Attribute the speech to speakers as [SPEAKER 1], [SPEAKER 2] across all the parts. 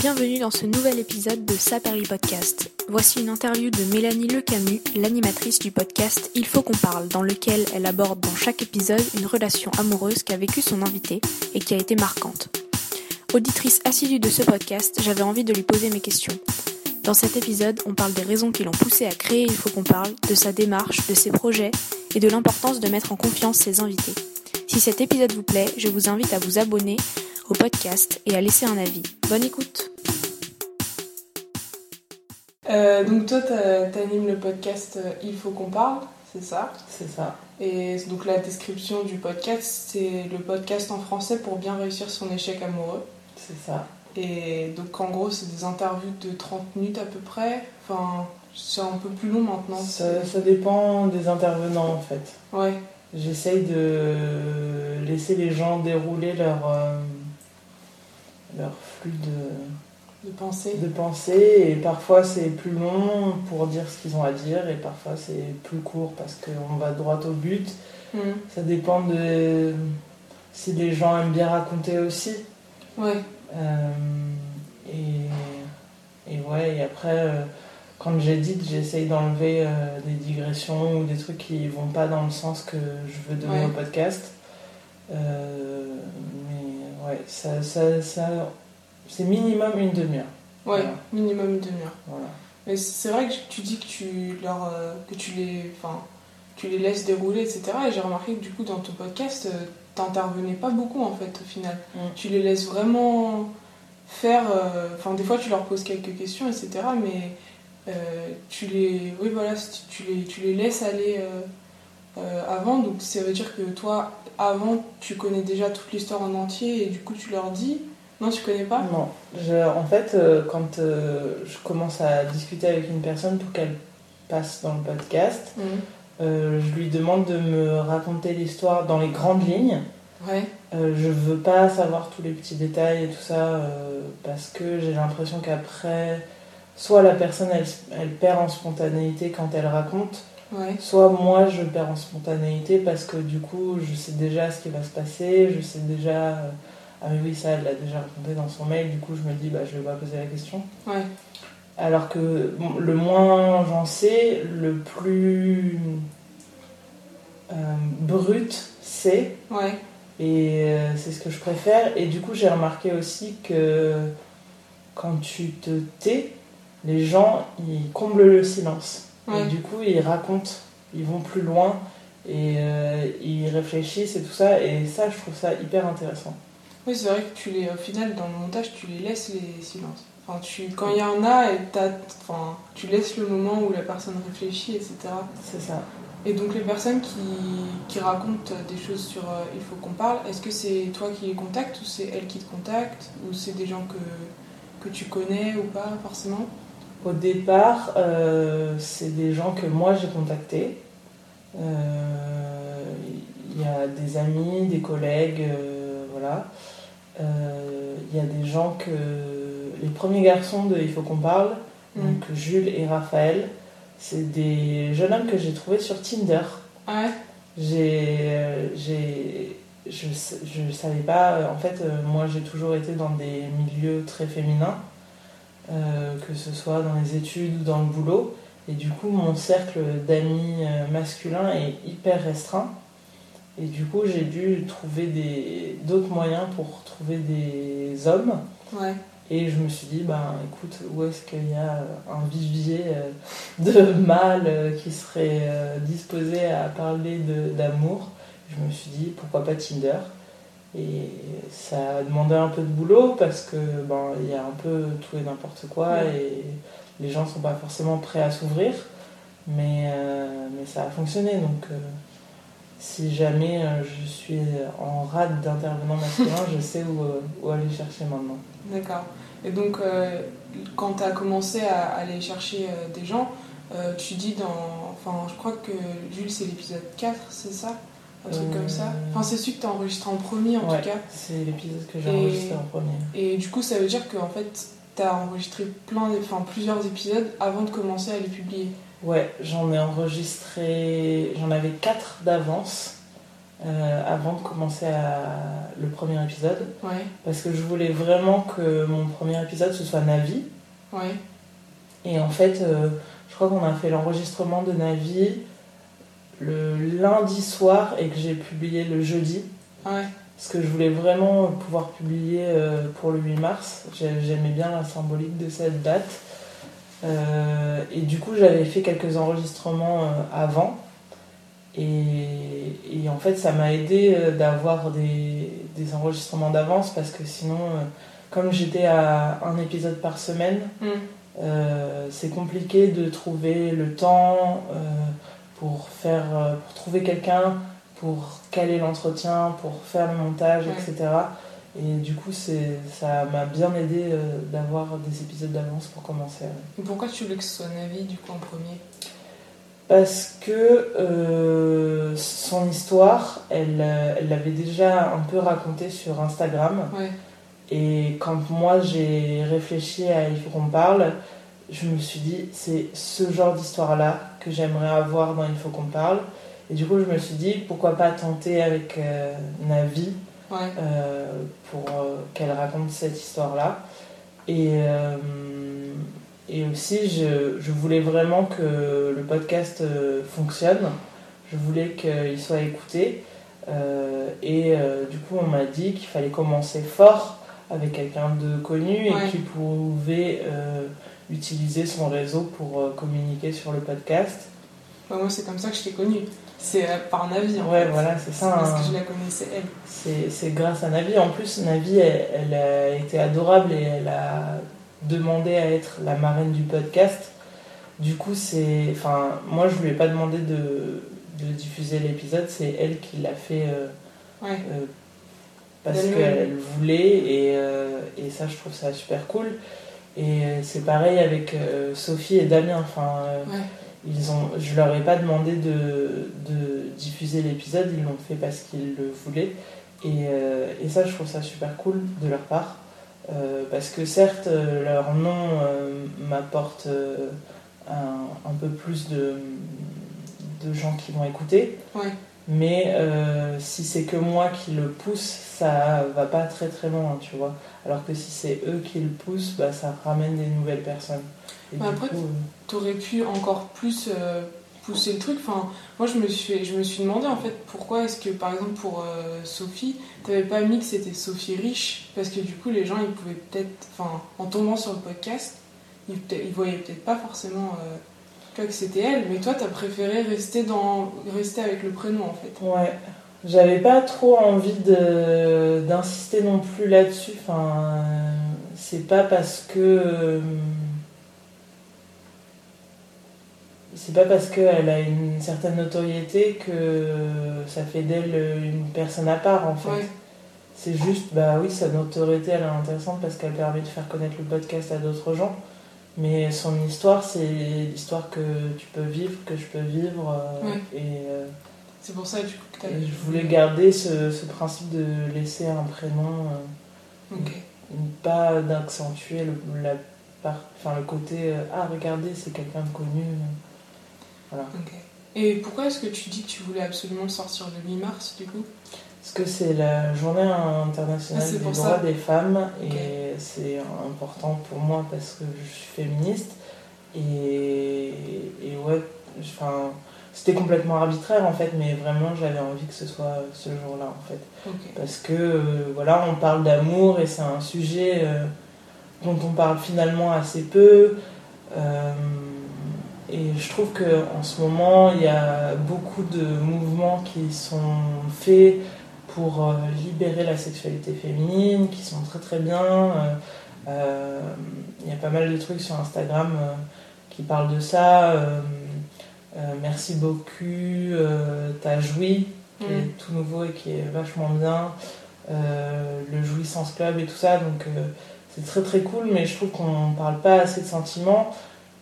[SPEAKER 1] Bienvenue dans ce nouvel épisode de Saperly Podcast. Voici une interview de Mélanie Lecamus, l'animatrice du podcast Il faut qu'on parle, dans lequel elle aborde dans chaque épisode une relation amoureuse qu'a vécue son invité et qui a été marquante. Auditrice assidue de ce podcast, j'avais envie de lui poser mes questions. Dans cet épisode, on parle des raisons qui l'ont poussé à créer Il faut qu'on parle, de sa démarche, de ses projets et de l'importance de mettre en confiance ses invités. Si cet épisode vous plaît, je vous invite à vous abonner au podcast et à laisser un avis. Bonne écoute
[SPEAKER 2] Euh, donc toi, t'animes le podcast euh, Il faut qu'on parle, c'est ça?
[SPEAKER 3] C'est ça.
[SPEAKER 2] Et donc la description du podcast, c'est le podcast en français pour bien réussir son échec amoureux.
[SPEAKER 3] C'est ça.
[SPEAKER 2] Et donc en gros, c'est des interviews de 30 minutes à peu près. Enfin, c'est un peu plus long maintenant.
[SPEAKER 3] Ça, ça dépend des intervenants en fait.
[SPEAKER 2] Ouais,
[SPEAKER 3] J'essaye de laisser les gens dérouler leur, euh, leur flux de,
[SPEAKER 2] de penser.
[SPEAKER 3] de pensée et parfois c'est plus long pour dire ce qu'ils ont à dire et parfois c'est plus court parce qu'on va droit au but.
[SPEAKER 2] Mhm.
[SPEAKER 3] Ça dépend de si les gens aiment bien raconter aussi.
[SPEAKER 2] Ouais,
[SPEAKER 3] Euh, et, et ouais, et après, euh, quand j'édite, j'essaye d'enlever euh, des digressions ou des trucs qui vont pas dans le sens que je veux donner
[SPEAKER 2] Ouais.
[SPEAKER 3] au podcast. Euh, mais ouais, ça, ça, ça- c'est minimum une demi-heure.
[SPEAKER 2] ouais,
[SPEAKER 3] Voilà.
[SPEAKER 2] minimum une demi-heure.
[SPEAKER 3] Voilà.
[SPEAKER 2] Mais c'est vrai que tu dis que tu leur, euh, que tu les, enfin, tu les laisses dérouler, etc. Et j'ai remarqué que du coup dans ton podcast, euh, t'intervenais pas beaucoup en fait au final.
[SPEAKER 3] Mm.
[SPEAKER 2] Tu les laisses vraiment faire. euh, Enfin, des fois tu leur poses quelques questions, etc. Mais euh, tu les, oui voilà, tu tu les, tu les laisses aller euh, avant. Donc ça veut dire que toi, avant, tu connais déjà toute l'histoire en entier et du coup tu leur dis. Non, tu connais pas.
[SPEAKER 3] Non, je- en fait, euh, quand euh, je commence à discuter avec une personne pour qu'elle passe dans le podcast,
[SPEAKER 2] Mhm.
[SPEAKER 3] euh, je lui demande de me raconter l'histoire dans les grandes lignes.
[SPEAKER 2] Ouais.
[SPEAKER 3] Je veux pas savoir tous les petits détails et tout ça parce que j'ai l'impression qu'après, soit la personne elle, elle perd en spontanéité quand elle raconte,
[SPEAKER 2] Ouais.
[SPEAKER 3] soit moi je perds en spontanéité parce que du coup je sais déjà ce qui va se passer, je sais déjà. Ah mais oui, ça elle l'a déjà raconté dans son mail, du coup je me dis bah je vais pas poser la question.
[SPEAKER 2] Ouais.
[SPEAKER 3] Alors que bon, le moins j'en sais, le plus euh, brut c'est.
[SPEAKER 2] Ouais.
[SPEAKER 3] Et euh, c'est ce que je préfère. Et du coup, j'ai remarqué aussi que quand tu te tais, les gens, ils comblent le silence.
[SPEAKER 2] Ouais.
[SPEAKER 3] Et du coup, ils racontent, ils vont plus loin et euh, ils réfléchissent et tout ça. Et ça, je trouve ça hyper intéressant.
[SPEAKER 2] Oui, c'est vrai que tu les, au final, dans le montage, tu les laisses les silences. Enfin, tu, quand il y en a, et enfin, tu laisses le moment où la personne réfléchit, etc.
[SPEAKER 3] C'est ça.
[SPEAKER 2] Et donc les personnes qui, qui racontent des choses sur euh, Il faut qu'on parle, est-ce que c'est toi qui les contactes ou c'est elles qui te contactent Ou c'est des gens que, que tu connais ou pas forcément?
[SPEAKER 3] Au départ, euh, c'est des gens que moi j'ai contactés. Euh, Il y a des amis, des collègues, voilà. Euh, Il y a des gens que. Les premiers garçons de Il faut qu'on parle,
[SPEAKER 2] Mm.
[SPEAKER 3] donc Jules et Raphaël, c'est des jeunes hommes que j'ai trouvés sur Tinder.
[SPEAKER 2] Ouais
[SPEAKER 3] J'ai. j'ai- je, je savais pas. En fait, euh, moi j'ai toujours été dans des milieux très féminins, euh, que ce soit dans les études ou dans le boulot. Et du coup, mon cercle d'amis masculins est hyper restreint. Et du coup, j'ai dû trouver des- d'autres moyens pour trouver des hommes.
[SPEAKER 2] Ouais.
[SPEAKER 3] Et je me suis dit, ben écoute, où est-ce qu'il y a un vivier euh, de mâles euh, qui serait euh, disposé à parler de- d'amour? Je me suis dit, pourquoi pas Tinder? Et ça a demandé un peu de boulot parce que ben il y a un peu tout et n'importe quoi
[SPEAKER 2] Ouais.
[SPEAKER 3] et les gens sont pas forcément prêts à s'ouvrir. Mais, euh, mais ça a fonctionné donc. euh, si jamais euh, je suis en rade d'intervenants masculins, je sais où, euh, où aller chercher maintenant.
[SPEAKER 2] D'accord. Et donc, euh, quand tu as commencé à aller chercher euh, des gens, euh, tu dis dans. Enfin, je crois que Jules, c'est l'épisode 4, c'est ça? Un truc comme ça? Enfin, c'est celui que tu as enregistré en premier en
[SPEAKER 3] Ouais,
[SPEAKER 2] tout cas.
[SPEAKER 3] C'est l'épisode que j'ai enregistré en premier.
[SPEAKER 2] Et du coup, ça veut dire qu'en fait, tu as enregistré plein, enfin, plusieurs épisodes avant de commencer à les publier.
[SPEAKER 3] Ouais, j'en ai enregistré. J'en avais quatre d'avance. euh, avant de commencer à- le premier épisode.
[SPEAKER 2] Ouais,
[SPEAKER 3] Parce que je voulais vraiment que mon premier épisode ce soit Navi.
[SPEAKER 2] ouais,
[SPEAKER 3] Et en fait, euh, je crois qu'on a fait l'enregistrement de Navi le lundi soir et que j'ai publié le jeudi.
[SPEAKER 2] ouais.
[SPEAKER 3] Parce que je voulais vraiment pouvoir publier euh, pour le 8 mars. J'ai- J'aimais bien la symbolique de cette date. Euh, et du coup, j'avais fait quelques enregistrements euh, avant. Et, et en fait, ça m'a aidé euh, d'avoir des, des enregistrements d'avance parce que sinon, comme j'étais à un épisode par semaine, euh, c'est compliqué de trouver le temps euh, pour faire pour trouver quelqu'un pour caler l'entretien pour faire le montage etc et du coup ça m'a bien aidé euh, d'avoir des épisodes d'avance pour commencer
[SPEAKER 2] Et pourquoi tu voulais que ce soit Navi du coup en premier?
[SPEAKER 3] Parce que euh, son histoire elle euh, elle l'avait déjà un peu racontée sur Instagram.
[SPEAKER 2] Ouais,
[SPEAKER 3] Et quand moi j'ai réfléchi à Il faut qu'on parle, je me suis dit c'est ce genre d'histoire-là que j'aimerais avoir dans Il faut qu'on parle. Et du coup je me suis dit pourquoi pas tenter avec euh, Navi
[SPEAKER 2] ouais,
[SPEAKER 3] euh, pour euh, qu'elle raconte cette histoire-là. Et, euh, et aussi je, je voulais vraiment que le podcast fonctionne. Je voulais qu'il soit écouté. Et du coup on m'a dit qu'il fallait commencer fort avec quelqu'un de connu et
[SPEAKER 2] Ouais.
[SPEAKER 3] qui pouvait euh, utiliser son réseau pour euh, communiquer sur le podcast.
[SPEAKER 2] Bah, moi c'est comme ça que je t'ai connue. C'est euh, par Navi en
[SPEAKER 3] Ouais,
[SPEAKER 2] fait.
[SPEAKER 3] voilà, c'est ça,
[SPEAKER 2] Parce
[SPEAKER 3] hein.
[SPEAKER 2] que je la connaissais elle.
[SPEAKER 3] C'est grâce à Navi. En plus, Navi, elle, elle a été adorable et elle a demandé à être la marraine du podcast. Du coup, c'est. Enfin, moi, je lui ai pas demandé de, de diffuser l'épisode, c'est elle qui l'a fait euh,
[SPEAKER 2] Ouais,
[SPEAKER 3] euh, parce qu'elle voulait et, euh, et ça, je trouve ça super cool. Et c'est pareil avec Sophie et Damien. Enfin,
[SPEAKER 2] ouais.
[SPEAKER 3] Ils ont, je leur ai pas demandé de, diffuser l'épisode, ils l'ont fait parce qu'ils le voulaient. Et, euh, ça, je trouve ça super cool de leur part. Euh, parce que certes, euh, leur nom m'apporte un, peu plus de, gens qui vont écouter. Mais euh, si c'est que moi qui le pousse, ça va pas très très loin, tu vois. Alors que si c'est eux qui le poussent, bah, ça ramène des nouvelles personnes. Et
[SPEAKER 2] Bah, après,
[SPEAKER 3] coup, euh,
[SPEAKER 2] T'aurais pu encore plus euh, pousser le truc. Enfin, moi je me suis, je me suis demandé en fait pourquoi est-ce que par exemple pour euh, Sophie, t'avais pas mis que c'était Sophie riche? Parce que du coup les gens ils pouvaient peut-être, enfin en tombant sur le podcast, ils, ils voyaient peut-être pas forcément euh, vois, que c'était elle. Mais toi t'as préféré rester dans, rester avec le prénom en fait.
[SPEAKER 3] Ouais, j'avais pas trop envie de d'insister non plus là-dessus. Enfin, c'est pas parce que euh, c'est pas parce qu'elle a une certaine notoriété que ça fait d'elle une personne à part en fait.
[SPEAKER 2] Ouais.
[SPEAKER 3] C'est juste, bah oui, sa notoriété elle est intéressante parce qu'elle permet de faire connaître le podcast à d'autres gens. Mais son histoire, c'est l'histoire que tu peux vivre, que je peux vivre. euh. Et euh,
[SPEAKER 2] C'est pour ça du coup que
[SPEAKER 3] et je voulais garder ce, ce principe de laisser un prénom, euh, pas d'accentuer le, la part- enfin, le côté euh, Ah, regardez, c'est quelqu'un de connu. Voilà.
[SPEAKER 2] Et pourquoi est-ce que tu dis que tu voulais absolument le sortir le 8 mars du coup?
[SPEAKER 3] Parce que c'est la journée internationale
[SPEAKER 2] Ah,
[SPEAKER 3] des droits
[SPEAKER 2] ça.
[SPEAKER 3] des femmes et c'est important pour moi parce que je suis féministe. Et, et ouais, enfin, c'était complètement arbitraire en fait, mais vraiment j'avais envie que ce soit ce jour-là en fait. Parce que euh, voilà on parle d'amour et c'est un sujet euh, dont on parle finalement assez peu Euh, et je trouve que en ce moment il y a beaucoup de mouvements qui sont faits pour euh, libérer la sexualité féminine qui sont très très bien Euh, euh, il y a pas mal de trucs sur Instagram qui parlent de ça merci beaucoup t'as joui qui
[SPEAKER 2] Mm.
[SPEAKER 3] est tout nouveau et qui est vachement bien. Euh, le Jouissance Club et tout ça, donc euh, c'est très très cool, mais je trouve qu'on parle pas assez de sentiments.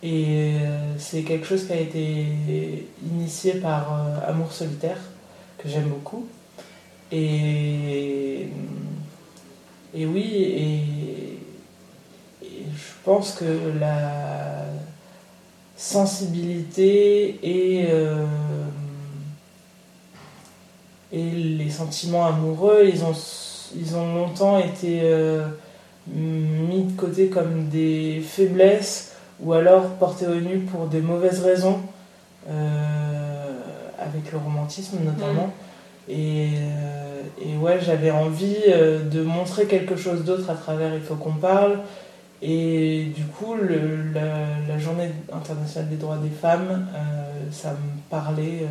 [SPEAKER 3] Et euh, c'est quelque chose qui a été initié par Amour Solitaire, que j'aime beaucoup. Et, et oui, et, je pense que la sensibilité et. euh, Et les sentiments amoureux, ils ont, ils ont longtemps été euh, mis de côté comme des faiblesses ou alors portés au nu pour des mauvaises raisons, euh, avec le romantisme notamment. Et, euh, et, ouais, j'avais envie euh, de montrer quelque chose d'autre à travers Il faut qu'on parle. Et du coup, la, journée internationale des droits des femmes, euh, ça me parlait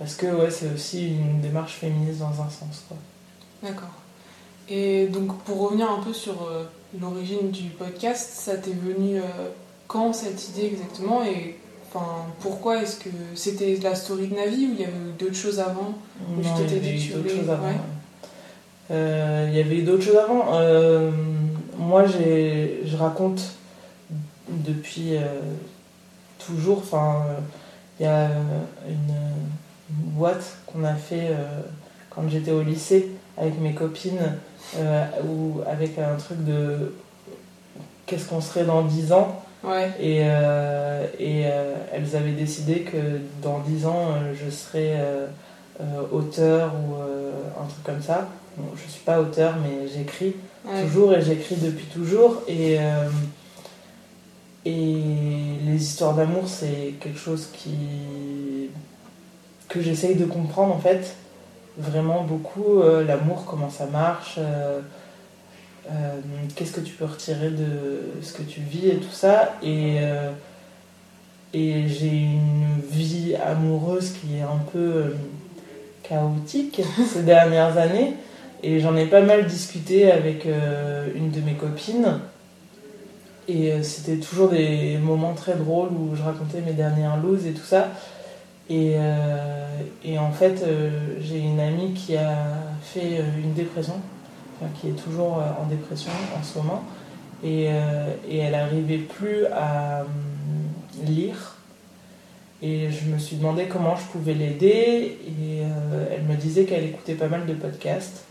[SPEAKER 3] parce que ouais, c'est aussi une démarche féministe dans un sens.
[SPEAKER 2] D'accord. Et donc, pour revenir un peu sur l'origine du podcast, ça t'est venu quand cette idée exactement? Et Enfin, pourquoi est-ce que c'était la story de Navi ou il y avait d'autres choses avant
[SPEAKER 3] Non, il y avait d'autres choses avant. Euh, il y avait d'autres choses avant. Euh, moi, je raconte depuis euh, toujours. Enfin, il y a une, une boîte qu'on a fait quand j'étais au lycée avec mes copines, ou avec un truc de qu'est-ce qu'on serait dans 10 ans?
[SPEAKER 2] Ouais.
[SPEAKER 3] Et, euh, et euh, elles avaient décidé que dans 10 ans, euh, je serais auteur ou un truc comme ça. Bon, je suis pas auteur, mais j'écris
[SPEAKER 2] ouais.
[SPEAKER 3] toujours et j'écris depuis toujours. Et, et les histoires d'amour, c'est quelque chose qui que j'essaye de comprendre en fait. Vraiment beaucoup, l'amour, comment ça marche qu'est-ce que tu peux retirer de ce que tu vis et tout ça. Et, euh, et j'ai une vie amoureuse qui est un peu euh, chaotique ces dernières années. Et j'en ai pas mal discuté avec euh, une de mes copines. Et euh, c'était toujours des moments très drôles où je racontais mes dernières looses et tout ça. Et, euh, et en fait, j'ai une amie qui a fait une dépression qui est toujours euh, en dépression en ce moment. Et, euh, elle n'arrivait plus à euh, lire. Et je me suis demandé comment je pouvais l'aider. Et elle me disait qu'elle écoutait pas mal de podcasts.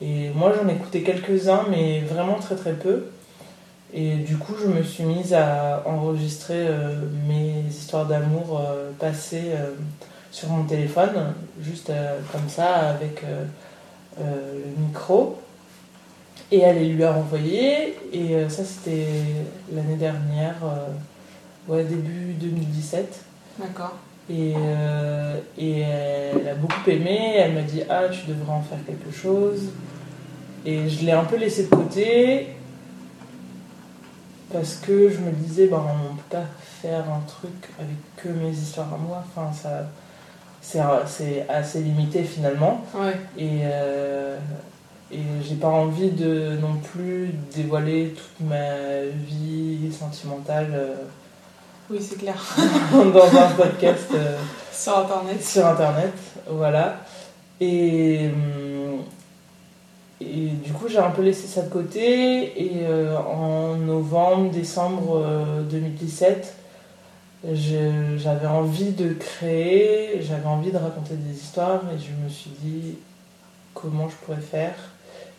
[SPEAKER 3] Et moi, j'en écoutais quelques-uns, mais vraiment très très peu. Et du coup, je me suis mise à enregistrer mes histoires d'amour passées sur mon téléphone, juste comme ça, avec le micro et elle les lui a renvoyés. Et euh, ça, c'était l'année dernière, euh, ouais, début 2017.
[SPEAKER 2] D'accord.
[SPEAKER 3] Et, euh, et elle a beaucoup aimé. Elle m'a dit Ah, tu devrais en faire quelque chose. Et je l'ai un peu laissé de côté parce que je me disais ben, on peut pas faire un truc avec que mes histoires à moi. Enfin, ça. C'est assez limité finalement.
[SPEAKER 2] Ouais.
[SPEAKER 3] Et, euh, et j'ai pas envie de non plus dévoiler toute ma vie sentimentale. Euh,
[SPEAKER 2] oui, c'est clair.
[SPEAKER 3] dans un podcast. Euh,
[SPEAKER 2] sur Internet.
[SPEAKER 3] Sur Internet, voilà. Et, et du coup, j'ai un peu laissé ça de côté. Et euh, en novembre, décembre 2017, j'avais envie de créer, j'avais envie de raconter des histoires. Et je me suis dit comment je pourrais faire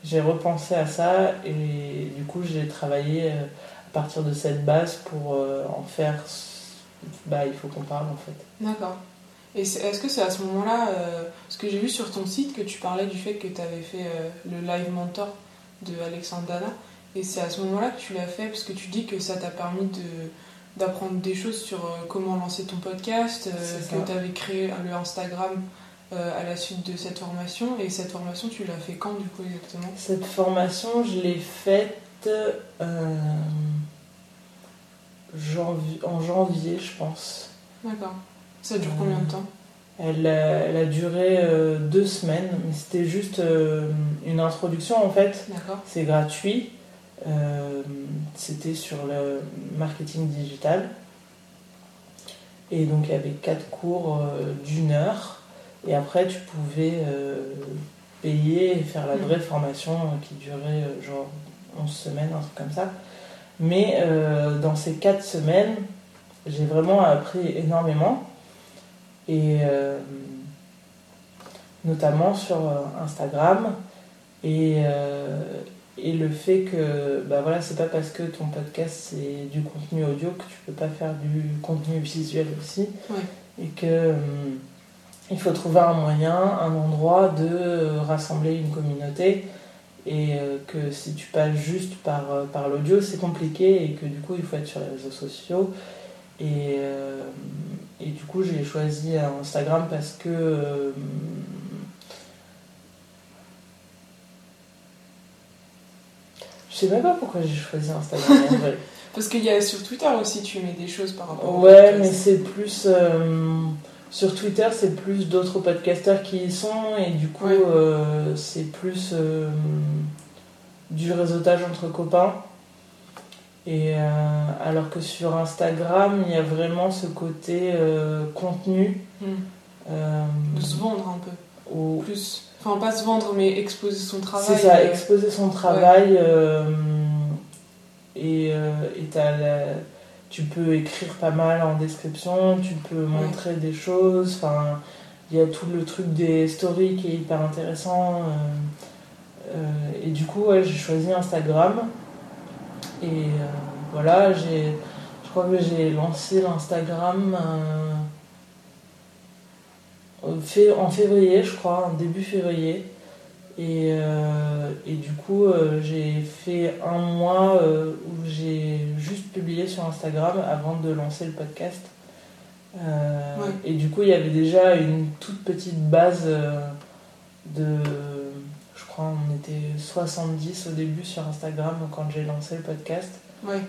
[SPEAKER 3] j'ai repensé à ça et du coup j'ai travaillé euh, à partir de cette base pour euh, en faire bah il faut qu'on parle en fait.
[SPEAKER 2] D'accord. Et est-ce que c'est à ce moment-là euh, parce que j'ai vu sur ton site que tu parlais du fait que tu avais fait euh, le live mentor de Alexandre Dana et c'est à ce moment-là que tu l'as fait parce que tu dis que ça t'a permis de d'apprendre des choses sur euh, comment lancer ton podcast que tu avais créé le Instagram à la suite de cette formation. Et cette formation, tu l'as fait quand du coup exactement?
[SPEAKER 3] Cette formation, je l'ai faite euh, janvier, en janvier, je pense.
[SPEAKER 2] D'accord. Ça dure combien de temps?
[SPEAKER 3] elle a, elle a duré euh, deux semaines, mais c'était juste euh, une introduction en fait.
[SPEAKER 2] D'accord.
[SPEAKER 3] C'est gratuit. Euh, c'était sur le marketing digital. Et donc il y avait quatre cours d'une heure. Et après, tu pouvais euh, payer et faire la vraie formation euh, qui durait euh, genre 11 semaines, un truc comme ça. Mais euh, dans ces 4 semaines, j'ai vraiment appris énormément. Et euh, notamment sur Instagram. Et, et le fait que bah voilà, c'est pas parce que ton podcast c'est du contenu audio que tu peux pas faire du contenu visuel aussi.
[SPEAKER 2] Ouais.
[SPEAKER 3] Et que il faut trouver un moyen, un endroit de rassembler une communauté et euh, que si tu passes juste par, euh, par l'audio, c'est compliqué et que du coup, il faut être sur les réseaux sociaux. Et, euh, et du coup, j'ai choisi Instagram parce que. je sais même pas pourquoi j'ai choisi Instagram en vrai.
[SPEAKER 2] Parce qu'il y a sur Twitter aussi, tu mets des choses par rapport
[SPEAKER 3] Ouais, mais c'est plus. Sur Twitter, c'est plus d'autres podcasteurs qui y sont et du coup, euh, c'est plus euh, du réseautage entre copains. Et euh, alors que sur Instagram, il y a vraiment ce côté contenu.
[SPEAKER 2] Hmm. de se vendre un peu. Ou... Plus. Enfin, pas se vendre, mais exposer son travail.
[SPEAKER 3] C'est ça, exposer son travail. et t'as la tu peux écrire pas mal en description, tu peux montrer des choses. Enfin, il y a tout le truc des stories qui est hyper intéressant. Euh, euh, et du coup, j'ai choisi Instagram. Et euh, voilà, j'ai, je crois que j'ai lancé l'Instagram en février, je crois, en début février. Et, euh, et, du coup, euh, j'ai fait un mois euh, où j'ai juste publié sur Instagram avant de lancer le podcast. Et du coup, il y avait déjà une toute petite base de. Je crois on était 70 au début sur Instagram quand j'ai lancé le podcast.
[SPEAKER 2] Ouais.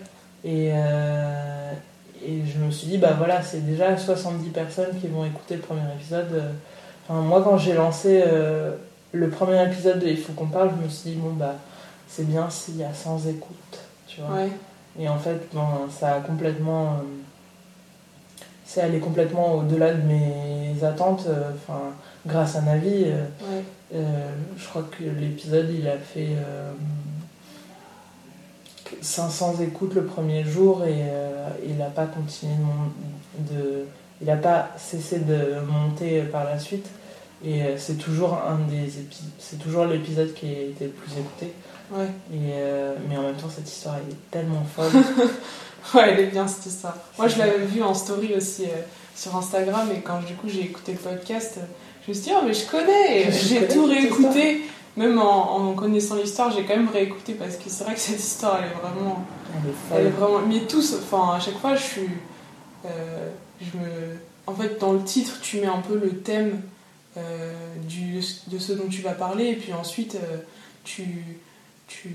[SPEAKER 3] Et, et je me suis dit, bah voilà, c'est déjà 70 personnes qui vont écouter le premier épisode. Enfin, moi, quand j'ai lancé le premier épisode de Il faut qu'on parle, je me suis dit, bon, bah, c'est bien s'il y a 100 écoutes, tu vois. Et en fait, bon, ça a complètement. Euh, c'est allé complètement au-delà de mes attentes. Euh, enfin, grâce à Navi, euh, je crois que l'épisode, il a fait. 500 écoutes le premier jour et il n'a pas continué de, il n'a pas cessé de monter par la suite. Et euh, c'est toujours un des c'est toujours l'épisode qui a été le plus écouté.
[SPEAKER 2] Ouais.
[SPEAKER 3] Et euh, mais en même temps, cette histoire elle est tellement folle.
[SPEAKER 2] ouais, elle est bien cette histoire. Moi, je l'avais vue en story aussi euh, sur Instagram et quand du coup j'ai écouté le podcast, je me suis dit oh mais je connais. J'ai tout réécouté. Même en, connaissant l'histoire, j'ai quand même réécouté parce que c'est vrai que cette histoire elle est vraiment,
[SPEAKER 3] elle est, folle.
[SPEAKER 2] elle est vraiment. Mais tous, enfin à chaque fois, je suis, je me, en fait dans le titre, tu mets un peu le thème du, de ce dont tu vas parler, et puis ensuite, euh, tu, tu,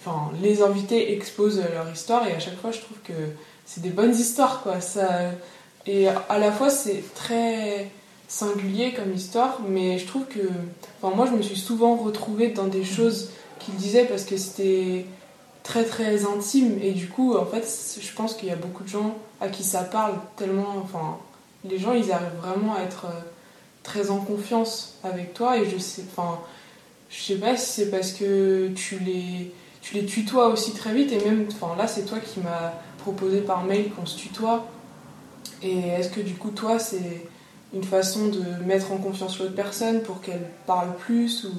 [SPEAKER 2] enfin, les invités exposent leur histoire, et à chaque fois, je trouve que c'est des bonnes histoires, quoi. Ça, et à la fois, c'est très singulier comme histoire, mais je trouve que, enfin, moi, je me suis souvent retrouvée dans des choses qu'il disait parce que c'était très très intime et du coup en fait je pense qu'il y a beaucoup de gens à qui ça parle tellement enfin les gens ils arrivent vraiment à être euh, très en confiance avec toi et je sais, enfin, je sais pas si c'est parce que tu les, tu les tutoies aussi très vite et même, enfin là c'est toi qui m'as proposé par mail qu'on se tutoie et est-ce que du coup toi c'est une façon de mettre en confiance l'autre personne pour qu'elle parle plus ou?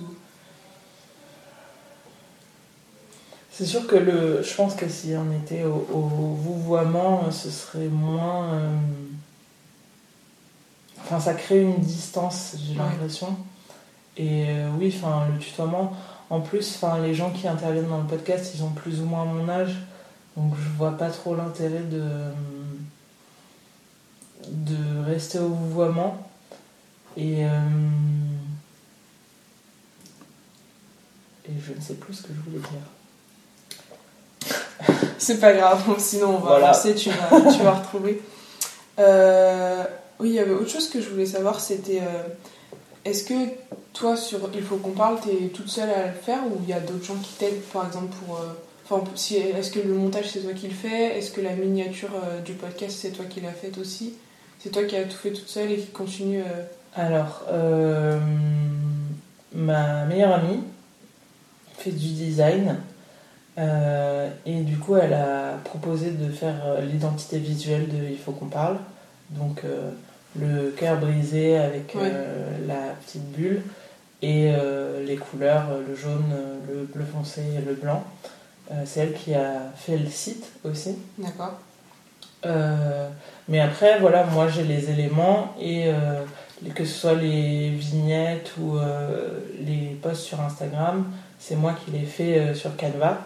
[SPEAKER 3] C'est sûr que le, je pense que si on était au, vouvoiement, ce serait moins. Euh, Enfin, ça crée une distance, j'ai l'impression. Et euh, oui, enfin, le tutoiement. En plus, enfin, les gens qui interviennent dans le podcast, ils ont plus ou moins mon âge. Donc je vois pas trop l'intérêt de, de rester au vouvoiement. Et, euh, et je ne sais plus ce que je voulais
[SPEAKER 2] dire. C'est pas grave, sinon on va avancer, tu vas, tu vas retrouver. Euh, oui, il y avait autre chose que je voulais savoir, c'était euh, est-ce que toi, sur Il faut qu'on parle, tu es toute seule à le faire ou il y a d'autres gens qui t'aident, par exemple, pour. Euh, enfin, si, est-ce que le montage c'est toi qui le fais? Est-ce que la miniature euh, du podcast c'est toi qui l'as faite aussi? C'est toi qui as tout fait toute seule et qui continue
[SPEAKER 3] Alors, ma meilleure amie fait du design. et du coup, elle a proposé de faire l'identité visuelle de Il faut qu'on parle. Donc, le cœur brisé avec euh, la petite bulle et euh, les couleurs, euh, le jaune, le bleu foncé et le blanc. c'est elle qui a fait le site aussi.
[SPEAKER 2] D'accord.
[SPEAKER 3] mais après, voilà, moi j'ai les éléments et que ce soit les vignettes ou euh, les posts sur Instagram, c'est moi qui les fais euh, sur Canva.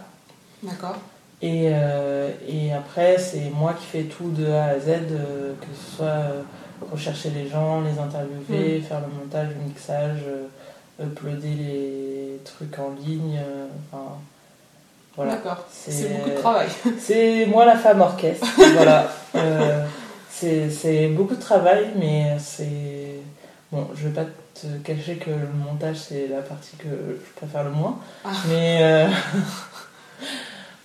[SPEAKER 2] D'accord.
[SPEAKER 3] Et, euh, et après, c'est moi qui fais tout de A à Z, que ce soit rechercher les gens, les interviewer, faire le montage, le mixage, euh, uploader les trucs en ligne. euh, enfin, voilà.
[SPEAKER 2] D'accord.
[SPEAKER 3] C'est-
[SPEAKER 2] beaucoup de travail.
[SPEAKER 3] C'est moi la femme orchestre. voilà. Euh, c'est c'est beaucoup de travail, mais c'est. Bon, je vais pas te cacher que le montage, c'est la partie que je préfère le moins.
[SPEAKER 2] Ah.
[SPEAKER 3] Mais.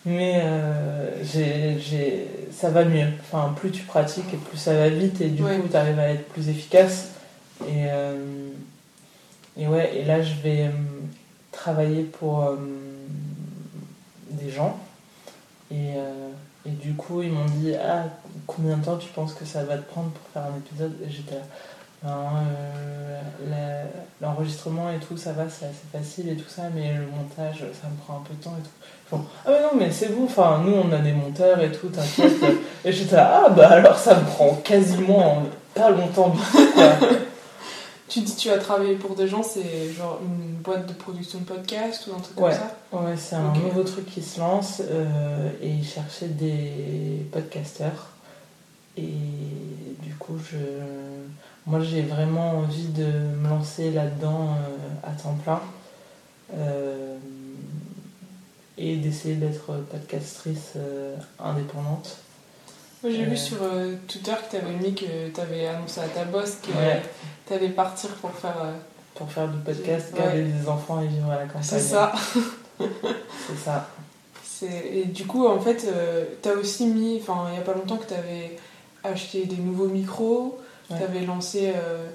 [SPEAKER 3] euh, mais euh, ça va mieux. Enfin, plus tu pratiques et plus ça va vite, et du
[SPEAKER 2] Ouais.
[SPEAKER 3] coup, tu arrives à être plus efficace. Et, euh, et ouais, et là, je vais euh, travailler pour euh, des gens. Et, et du coup, ils m'ont dit Ah, combien de temps tu penses que ça va te prendre pour faire un épisode? Et j'étais euh, l'enregistrement et tout, ça va, c'est assez facile et tout ça, mais le montage, ça me prend un peu de temps et tout. Ah, mais non, mais c'est bon, enfin, nous, on a des monteurs et tout, t'inquiète. et j'étais là, ah, bah alors ça me prend quasiment pas longtemps du tout, quoi.
[SPEAKER 2] Tu dis tu as travaillé pour des gens, c'est genre une boîte de production de podcast ou un truc
[SPEAKER 3] Ouais.
[SPEAKER 2] comme ça
[SPEAKER 3] Ouais, c'est un nouveau truc qui se lance euh, et ils cherchaient des podcasteurs. Et du coup, je, moi j'ai vraiment envie de me lancer là-dedans euh, à temps plein euh, et d'essayer d'être podcastrice euh, indépendante.
[SPEAKER 2] Moi j'ai
[SPEAKER 3] Euh.
[SPEAKER 2] vu sur euh, Twitter que tu avais mis que tu avais annoncé à ta boss que
[SPEAKER 3] Ouais.
[SPEAKER 2] tu allais partir pour faire. euh,
[SPEAKER 3] Pour faire du podcast,
[SPEAKER 2] Ouais.
[SPEAKER 3] garder des enfants et vivre à la campagne.
[SPEAKER 2] C'est ça.
[SPEAKER 3] C'est ça.
[SPEAKER 2] Et du coup, en fait, tu as aussi mis, enfin, il n'y a pas longtemps que tu avais acheté des nouveaux micros,
[SPEAKER 3] Ouais.
[SPEAKER 2] tu avais lancé euh,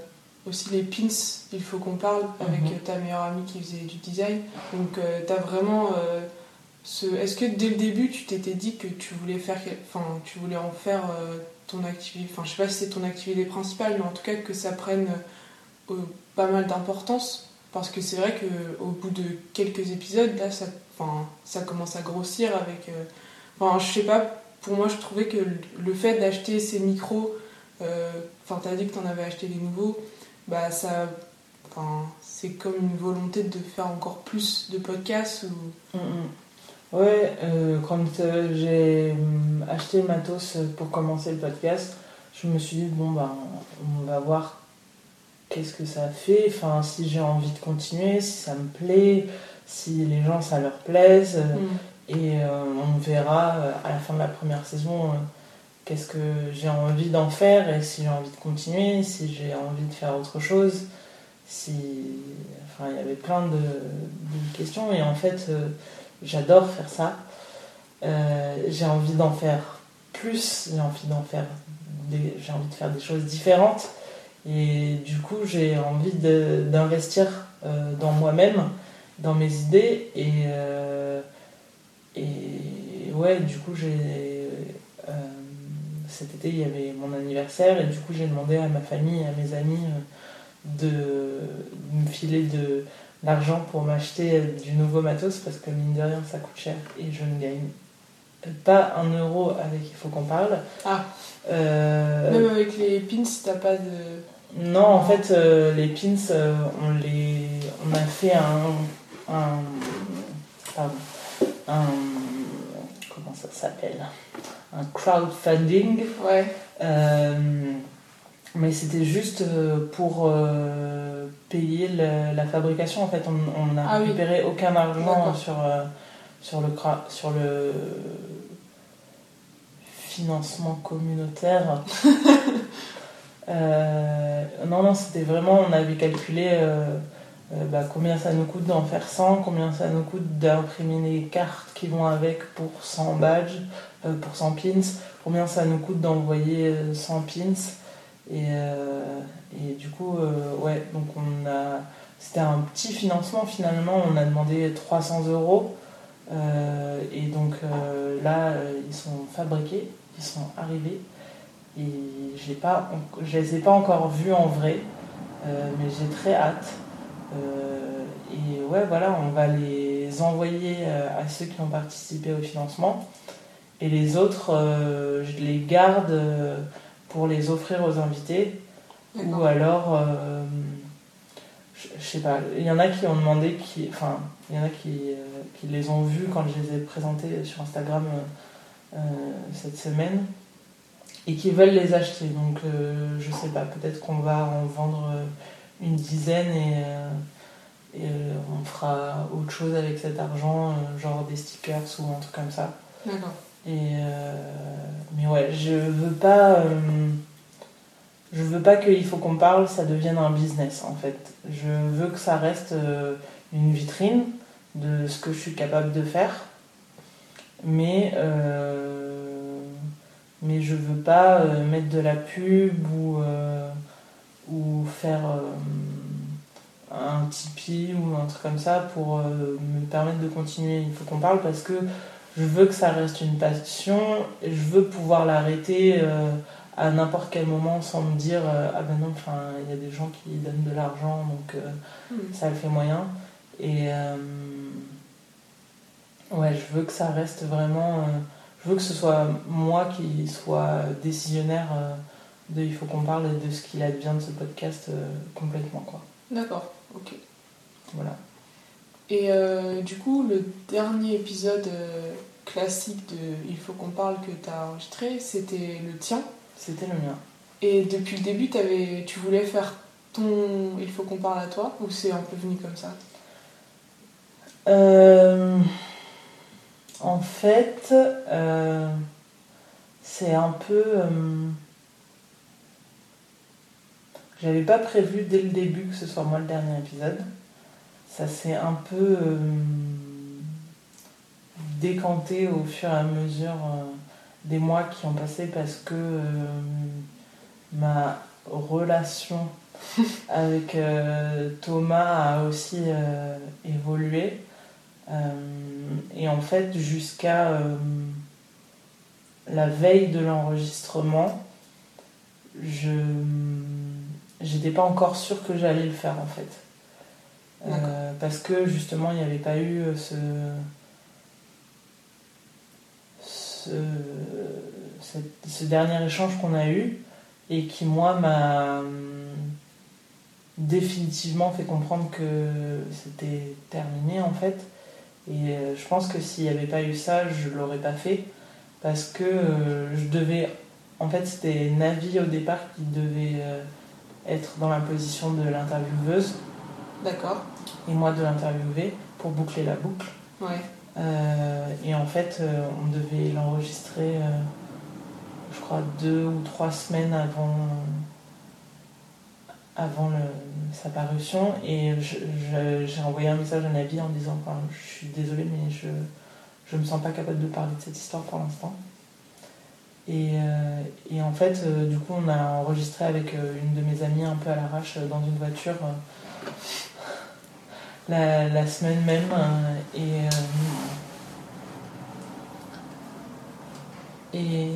[SPEAKER 2] aussi les pins, il faut qu'on parle, avec
[SPEAKER 3] Mhm.
[SPEAKER 2] euh, ta meilleure amie qui faisait du design. Donc, tu as vraiment euh, ce. Est-ce que dès le début, tu t'étais dit que tu voulais faire, enfin, tu voulais en faire euh, ton activité, enfin, je sais pas si c'est ton activité principale, mais en tout cas que ça prenne euh, pas mal d'importance parce que c'est vrai que au bout de quelques épisodes là ça enfin ça commence à grossir avec euh, enfin je sais pas pour moi je trouvais que le fait d'acheter ces micros euh, enfin t'as dit que t'en avais acheté des nouveaux bah ça enfin c'est comme une volonté de faire encore plus de podcasts ou?
[SPEAKER 3] Mm, mm. Ouais, euh, quand euh, j'ai hum, acheté le matos pour commencer le podcast, je me suis dit, bon, ben, on va voir qu'est-ce que ça fait, enfin, si j'ai envie de continuer, si ça me plaît, si les gens, ça leur plaise.
[SPEAKER 2] Mm.
[SPEAKER 3] Et euh, on verra à la fin de la première saison qu'est-ce que j'ai envie d'en faire et si j'ai envie de continuer, si j'ai envie de faire autre chose. Si... Enfin, il y avait plein de, questions et en fait, euh, j'adore faire ça. Euh, j'ai envie d'en faire plus, j'ai envie d'en faire des... j'ai envie de faire des choses différentes et du coup, j'ai envie d'investir euh, dans moi-même, dans mes idées et. et ouais, du coup, j'ai. Cet été, il y avait mon anniversaire, et du coup, j'ai demandé à ma famille, à mes amis, euh, de me filer de l'argent pour m'acheter euh, du nouveau matos, parce que mine de rien, ça coûte cher, et je ne gagne pas un euro avec Il faut qu'on parle.
[SPEAKER 2] Ah.
[SPEAKER 3] Euh,
[SPEAKER 2] même avec les pins t'as pas de
[SPEAKER 3] non, en fait, euh, les pins, euh, on les, on a fait un, un, pardon, un, comment ça s'appelle, un crowdfunding,
[SPEAKER 2] ouais
[SPEAKER 3] euh, mais c'était juste euh, pour euh, payer le- la fabrication. En fait, on on n'a
[SPEAKER 2] Ah oui.
[SPEAKER 3] récupéré aucun argent sur sur le sur le financement communautaire. Euh, non, non, c'était vraiment, on avait calculé euh, bah, combien ça nous coûte d'en faire 100, combien ça nous coûte d'imprimer les cartes qui vont avec pour 100 badges, euh, pour 100 pins, combien ça nous coûte d'envoyer euh, 100 pins. Et, euh, et du coup, euh, ouais, donc on a. C'était un petit financement finalement, on a demandé 300 euros. Euh, et donc euh, là, euh, ils sont fabriqués, ils sont arrivés. Et ne pas, je les ai pas encore vus en vrai, euh, mais j'ai très hâte. Euh, et ouais, voilà, on va les envoyer euh, à ceux qui ont participé au financement. Et les autres, euh, je les garde euh, pour les offrir aux invités. Ou alors, je, je sais pas, il y en a qui ont demandé, qui, enfin, il y en a qui, qui les ont vus quand je les ai présentés sur Instagram cette semaine et qui veulent les acheter. Donc, euh, je sais pas, peut-être qu'on va en vendre une dizaine et, euh, et euh, on fera autre chose avec cet argent, euh, genre des stickers ou un truc comme ça.
[SPEAKER 2] D'accord.
[SPEAKER 3] Et euh, mais ouais, je veux pas. je veux pas qu'il faut qu'on parle, ça devienne un business en fait. Je veux que ça reste euh, une vitrine de ce que je suis capable de faire. Mais, euh, mais je veux pas euh, mettre de la pub ou, ou faire un Tipeee ou un truc comme ça pour euh, me permettre de continuer. Il faut qu'on parle parce que je veux que ça reste une passion et je veux pouvoir l'arrêter euh, à n'importe quel moment sans me dire euh, ah ben non enfin il y a des gens qui donnent de l'argent donc
[SPEAKER 2] Hmm.
[SPEAKER 3] ça le fait moyen et ouais je veux que ça reste vraiment je veux que ce soit moi qui soit décisionnaire de il faut qu'on parle et de ce qu'il advient de ce podcast complètement quoi
[SPEAKER 2] D'accord, ok.
[SPEAKER 3] voilà
[SPEAKER 2] Et euh, du coup, le dernier épisode euh, classique de Il faut qu'on parle que tu as enregistré, c'était le tien.
[SPEAKER 3] c'était le mien
[SPEAKER 2] Et depuis le début, tu voulais faire ton Il faut qu'on parle à toi ou c'est un peu venu comme ça?
[SPEAKER 3] Euh, en fait, euh, c'est un peu. J'avais pas prévu dès le début que ce soit moi le dernier épisode. Ça s'est un peu euh, décanté au fur et à mesure euh, des mois qui ont passé parce que euh, ma relation avec Thomas a aussi évolué. Et en fait, jusqu'à la veille de l'enregistrement, je j'étais pas encore sûre que j'allais le faire en fait. Euh, parce que justement, il n'y avait pas eu euh, ce, ce, cette- ce dernier échange qu'on a eu et qui, moi, m'a hum, définitivement fait comprendre que c'était terminé en fait. Et euh, je pense que s'il n'y avait pas eu ça, je l'aurais pas fait parce que euh, je devais. En fait, c'était Navi au départ qui devait euh, être dans la position de l'intervieweuse
[SPEAKER 2] D'accord.
[SPEAKER 3] et moi de l'interviewer pour boucler la boucle.
[SPEAKER 2] Ouais.
[SPEAKER 3] Euh, et en fait, euh, on devait l'enregistrer, euh, je crois, deux ou trois semaines avant, avant le- sa parution. Et j'ai envoyé un message à Navi en disant enfin, Je suis désolée, mais je je me sens pas capable de parler de cette histoire pour l'instant. Et, euh, et en fait, euh, du coup, on a enregistré avec euh, une de mes amies un peu à l'arrache dans une voiture. la, la semaine même et et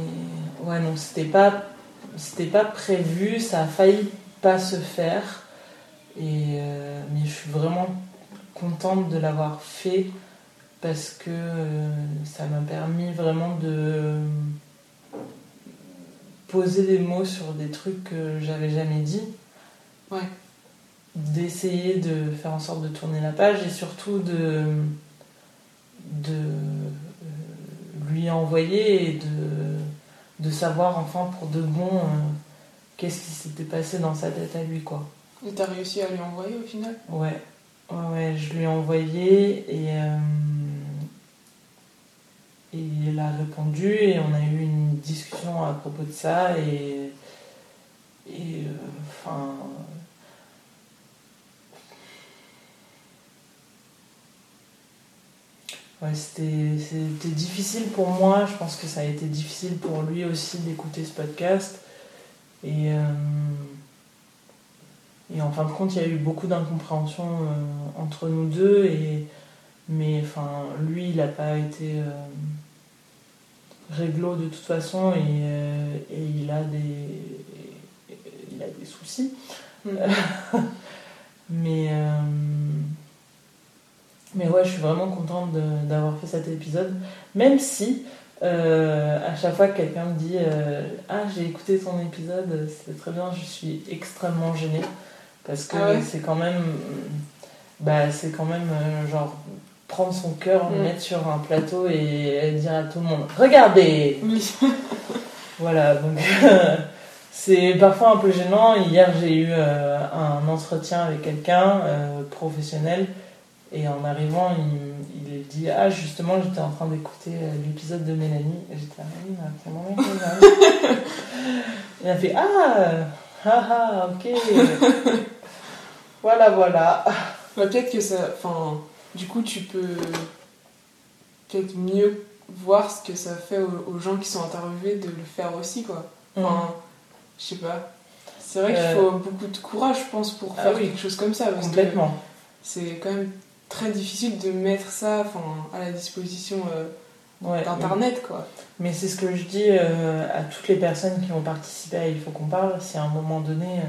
[SPEAKER 3] ouais non c'était pas c'était pas prévu ça a failli pas se faire et mais je suis vraiment contente de l'avoir fait parce que ça m'a permis vraiment de poser des mots sur des trucs que j'avais jamais dit
[SPEAKER 2] Ouais.
[SPEAKER 3] d'essayer de faire en sorte de tourner la page et surtout de, de euh, lui envoyer et de, de savoir enfin pour de bon euh, qu'est-ce qui s'était passé dans sa tête à lui quoi.
[SPEAKER 2] Et t'as réussi à lui envoyer au final?
[SPEAKER 3] Ouais, ouais, ouais, je lui ai envoyé et, euh, et il a répondu et on a eu une discussion à propos de ça et, et euh, enfin. Ouais, c'était c'était difficile pour moi, je pense que ça a été difficile pour lui aussi d'écouter ce podcast. Et, euh, et en fin de compte, il y a eu beaucoup d'incompréhension euh, entre nous deux. Et, mais enfin, lui, il n'a pas été euh, réglo de toute façon et, euh, et il, a des, il a des soucis.
[SPEAKER 2] Mm.
[SPEAKER 3] Mais, euh, mais ouais, je suis vraiment contente d'avoir fait cet épisode. Même si, euh, à chaque fois que quelqu'un me dit Ah, j'ai écouté ton épisode, c'était très bien, je suis extrêmement gênée. Parce que
[SPEAKER 2] Ah ouais?
[SPEAKER 3] c'est quand même. Bah, c'est quand même genre prendre son cœur, le
[SPEAKER 2] Mm.
[SPEAKER 3] mettre sur un plateau et dire à tout le monde Regardez
[SPEAKER 2] Oui.
[SPEAKER 3] Voilà, donc c'est parfois un peu gênant. Hier, j'ai eu euh, un entretien avec quelqu'un euh, professionnel et en arrivant, il, il dit Ah, justement, j'étais en train d'écouter euh, l'épisode de Mélanie. Et j'étais Ah, oui, épisode. Il a fait Ah, ah, ah, ok. voilà, voilà.
[SPEAKER 2] Bah, peut-être que ça. Enfin, du coup, tu peux peut-être mieux voir ce que ça fait aux, aux gens qui sont interviewés de le faire aussi, quoi. Enfin, je sais pas. C'est vrai qu'il
[SPEAKER 3] Euh,
[SPEAKER 2] faut beaucoup de courage, je pense, pour
[SPEAKER 3] ah
[SPEAKER 2] faire
[SPEAKER 3] oui.
[SPEAKER 2] quelque chose comme ça. Parce
[SPEAKER 3] Complètement.
[SPEAKER 2] c'est quand même très difficile de mettre ça à la disposition euh,
[SPEAKER 3] Ouais,
[SPEAKER 2] d'Internet, quoi.
[SPEAKER 3] Mais c'est ce que je dis euh, à toutes les personnes qui ont participé à Il faut qu'on parle. Si à un moment donné,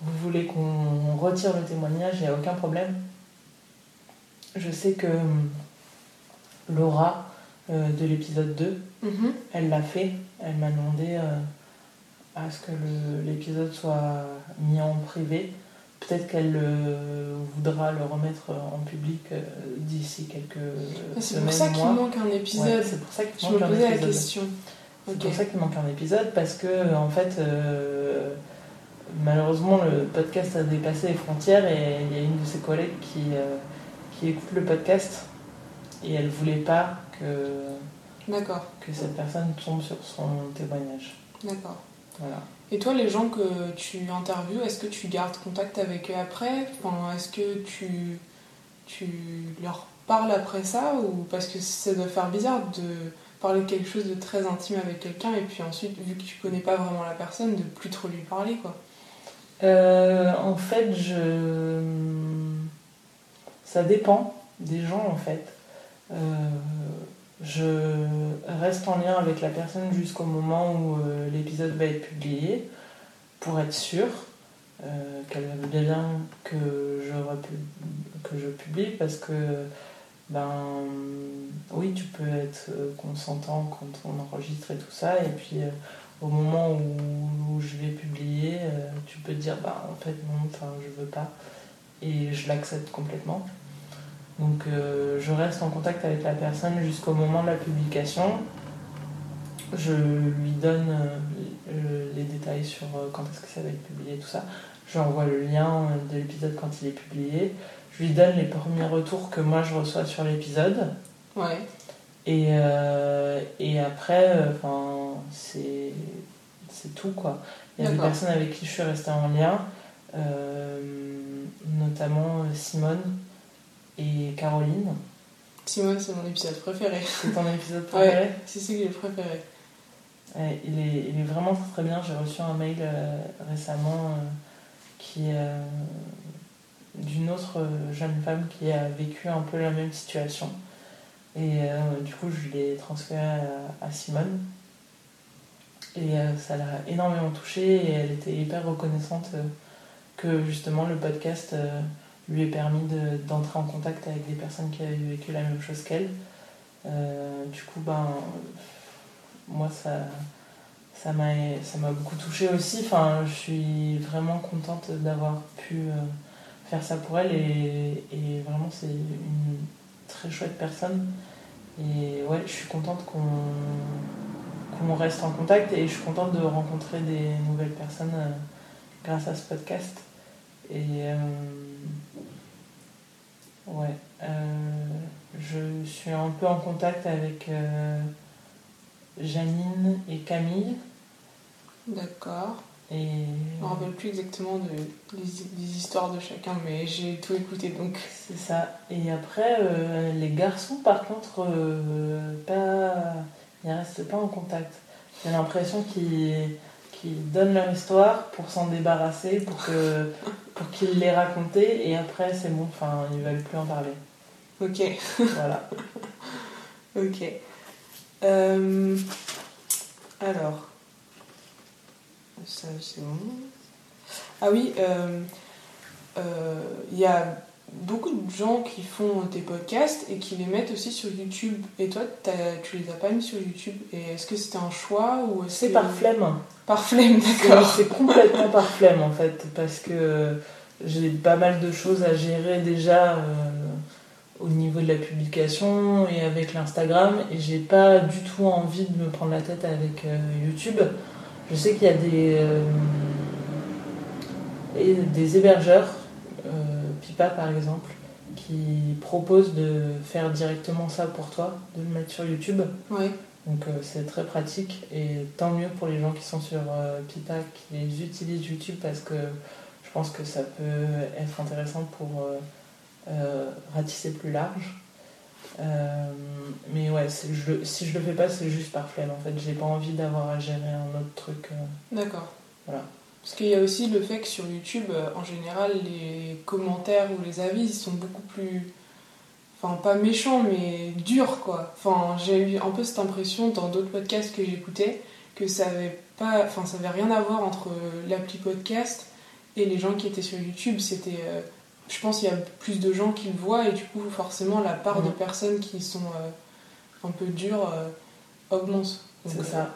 [SPEAKER 3] vous voulez qu'on retire le témoignage, il n'y a aucun problème. Je sais que hum, Laura, euh, de l'épisode 2,
[SPEAKER 2] Mhm.
[SPEAKER 3] elle l'a fait. Elle m'a demandé euh, à ce que l'épisode soit mis en privé. Peut-être qu'elle euh, voudra le remettre en public euh, d'ici quelques
[SPEAKER 2] Ah, C'est pour ça qu'il manque un épisode.
[SPEAKER 3] Ouais, c'est pour ça qu'il manque
[SPEAKER 2] me
[SPEAKER 3] un
[SPEAKER 2] posais la
[SPEAKER 3] épisode.
[SPEAKER 2] question.
[SPEAKER 3] C'est pour ça qu'il manque un épisode parce que en fait euh, malheureusement le podcast a dépassé les frontières et il y a une de ses collègues qui, euh, qui écoute le podcast et elle voulait pas que,
[SPEAKER 2] D'accord,
[SPEAKER 3] que cette personne tombe sur son témoignage.
[SPEAKER 2] d'accord.
[SPEAKER 3] Voilà.
[SPEAKER 2] Et toi, les gens que tu interviews, est-ce que tu gardes contact avec eux après? Enfin, Est-ce que tu, tu leur parles après ça ou Parce que ça doit faire bizarre de parler de quelque chose de très intime avec quelqu'un et puis ensuite, vu que tu connais pas vraiment la personne, de plus trop lui parler, quoi?
[SPEAKER 3] Euh, en fait, je... ça dépend des gens en fait. Euh, je reste en lien avec la personne jusqu'au moment où euh, l'épisode va être publié pour être sûr euh, qu'elle veut bien que je, que je publie parce que ben oui tu peux être consentant quand on enregistre et tout ça et puis au moment où, je vais publier tu peux te dire bah en fait non enfin je veux pas et je l'accepte complètement donc euh, je reste en contact avec la personne jusqu'au moment de la publication. Je lui donne euh, les détails sur euh, quand est-ce que ça va être publié tout ça. Je lui envoie le lien de l'épisode quand il est publié. Je lui donne les premiers retours que moi je reçois sur l'épisode.
[SPEAKER 2] Ouais,
[SPEAKER 3] et, euh, et après, enfin, c'est c'est tout quoi. Il y a des personnes avec qui je suis restée en lien, notamment Simone et Caroline.
[SPEAKER 2] Simone, c'est mon épisode préféré.
[SPEAKER 3] C'est ton épisode préféré
[SPEAKER 2] C'est celui que j'ai préféré.
[SPEAKER 3] Ouais, il, est, il est vraiment très bien. J'ai reçu un mail euh, récemment euh, qui euh, d'une autre jeune femme qui a vécu un peu la même situation. Et du coup, je l'ai transféré à, à Simone. Et ça l'a énormément touchée et elle était hyper reconnaissante que justement le podcast lui ait permis de- d'entrer en contact avec des personnes qui avaient vécu la même chose qu'elle. Euh, du coup, ben, moi, ça, ça m'a beaucoup touchée aussi. Enfin, je suis vraiment contente d'avoir pu euh, faire ça pour elle et, vraiment, c'est une très chouette personne. Et ouais, je suis contente qu'on reste en contact et je suis contente de rencontrer des nouvelles personnes euh, grâce à ce podcast. Et ouais, euh, je suis un peu en contact avec euh, Janine et Camille.
[SPEAKER 2] D'accord.
[SPEAKER 3] Et
[SPEAKER 2] Je me rappelle plus exactement de, des, des histoires de chacun, mais j'ai tout écouté donc.
[SPEAKER 3] c'est ça. Et après, euh, les garçons, par contre, euh, pas, ils restent pas en contact. J'ai l'impression qu'ils qu'ils donnent leur histoire pour s'en débarrasser, pour que pour qu'ils l'aient raconté, et après c'est bon. Enfin, ils veulent plus en parler.
[SPEAKER 2] Ok,
[SPEAKER 3] Voilà.
[SPEAKER 2] ok. Euh, alors. Ça, c'est bon. Ah oui, euh, euh, il y a beaucoup de gens qui font des podcasts et qui les mettent aussi sur YouTube. Et toi, tu les as pas mis sur YouTube. Et est-ce que c'était un choix ou
[SPEAKER 3] C'est
[SPEAKER 2] que-
[SPEAKER 3] par flemme.
[SPEAKER 2] Par flemme, d'accord.
[SPEAKER 3] c'est complètement par flemme en fait, parce que j'ai pas mal de choses à gérer déjà euh, au niveau de la publication et avec l'Instagram, et j'ai pas du tout envie de me prendre la tête avec euh, YouTube. Je sais qu'il y a des, euh, des hébergeurs, euh, Pipa par exemple, qui proposent de faire directement ça pour toi, de le mettre sur YouTube.
[SPEAKER 2] Ouais.
[SPEAKER 3] Donc euh, c'est très pratique et tant mieux pour les gens qui sont sur euh, Pipa qui utilisent YouTube parce que je pense que ça peut être intéressant pour euh, ratisser plus large. Mais ouais, je si je le fais pas, c'est juste par flemme en fait. J'ai pas envie d'avoir à gérer un autre truc.
[SPEAKER 2] D'accord.
[SPEAKER 3] Voilà.
[SPEAKER 2] Parce qu'il y a aussi le fait que sur YouTube, euh, en général, les commentaires ou les avis ils sont beaucoup plus. Enfin, pas méchants, mais durs, quoi. Enfin, j'ai eu un peu cette impression dans d'autres podcasts que j'écoutais que ça avait pas. Enfin, ça avait rien à voir entre l'appli podcast et les gens qui étaient sur YouTube. C'était. euh, je pense qu'il y a plus de gens qui le voient et du coup, forcément, la part de
[SPEAKER 3] Mhm.
[SPEAKER 2] personnes qui sont euh, un peu dures euh, augmente.
[SPEAKER 3] C'est
[SPEAKER 2] euh,
[SPEAKER 3] ça.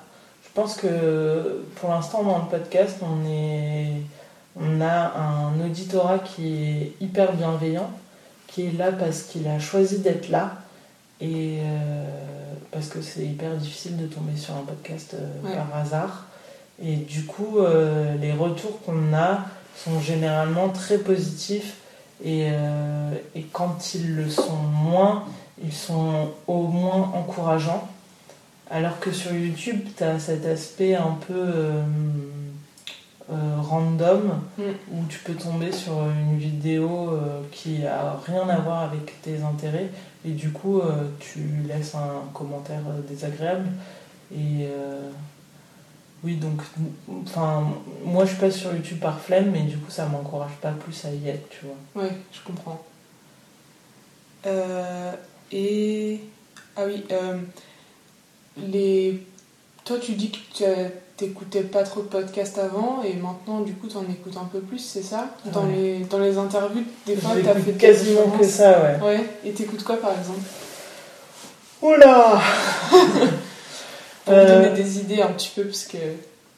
[SPEAKER 3] Je pense que pour l'instant dans le podcast, on est, on a un auditorat qui est hyper bienveillant, qui est là parce qu'il a choisi d'être là et euh, parce que c'est hyper difficile de tomber sur un podcast euh,
[SPEAKER 2] Ouais.
[SPEAKER 3] par hasard. Et du coup, euh, les retours qu'on a sont généralement très positifs et, et quand ils le sont moins, ils sont au moins encourageants. Alors que sur YouTube, tu as cet aspect un peu euh, euh, random
[SPEAKER 2] Mm.
[SPEAKER 3] où tu peux tomber sur une vidéo euh, qui a rien à voir avec tes intérêts et du coup tu laisses un commentaire désagréable. Et euh, oui, donc enfin, moi je passe sur YouTube par flemme, mais du coup ça m'encourage pas plus à y être, tu vois.
[SPEAKER 2] Ouais, je comprends. Euh, et. Ah oui, euh, les... toi tu dis que tu as- t'écoutais pas trop de podcasts avant et maintenant du coup t'en écoutes un peu plus, c'est ça? Dans,
[SPEAKER 3] Ouais.
[SPEAKER 2] les, dans les interviews, des fois t'as
[SPEAKER 3] J'écoute
[SPEAKER 2] fait
[SPEAKER 3] quasiment que ça, ouais.
[SPEAKER 2] Ouais, et t'écoutes quoi par exemple?
[SPEAKER 3] Oula!
[SPEAKER 2] Pour me
[SPEAKER 3] Euh,
[SPEAKER 2] donner des idées un petit peu parce que.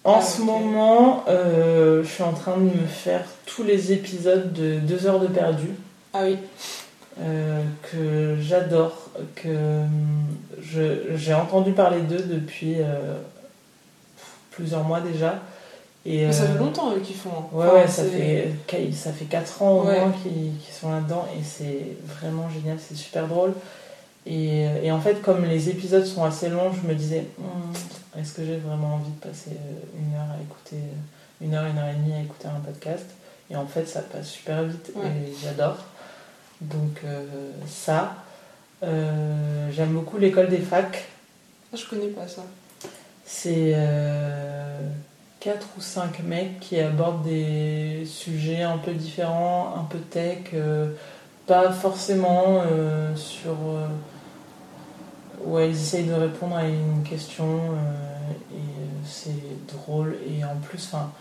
[SPEAKER 3] En
[SPEAKER 2] Ah,
[SPEAKER 3] ce moment, euh, je suis en train de me faire tous les épisodes de 2 heures de perdu,
[SPEAKER 2] Ah oui,
[SPEAKER 3] euh, que j'adore, que je- j'ai entendu parler d'eux depuis euh, plusieurs mois déjà. Et,
[SPEAKER 2] mais ça
[SPEAKER 3] euh,
[SPEAKER 2] fait longtemps eux qui font.
[SPEAKER 3] Ouais,
[SPEAKER 2] Enfin,
[SPEAKER 3] ouais, ça fait, ça fait 4 ans au
[SPEAKER 2] Ouais.
[SPEAKER 3] moins qu'ils qu'ils sont là-dedans et c'est vraiment génial, c'est super drôle. Et, et en fait, comme les épisodes sont assez longs, je me disais, Hmm, est-ce que j'ai vraiment envie de passer euh, une heure à écouter, euh, une heure, une heure et demie à écouter un podcast? Et en fait, ça passe super vite
[SPEAKER 2] Ouais.
[SPEAKER 3] et j'adore. Donc, euh, ça. Euh, J'aime beaucoup l'école des facs.
[SPEAKER 2] Ah, je connais pas ça.
[SPEAKER 3] C'est 4 ou 5 mecs qui abordent des sujets un peu différents, un peu tech, euh, pas forcément euh, sur... euh, ouais, ils essayent de répondre à une question euh, et euh, c'est drôle et en plus, enfin,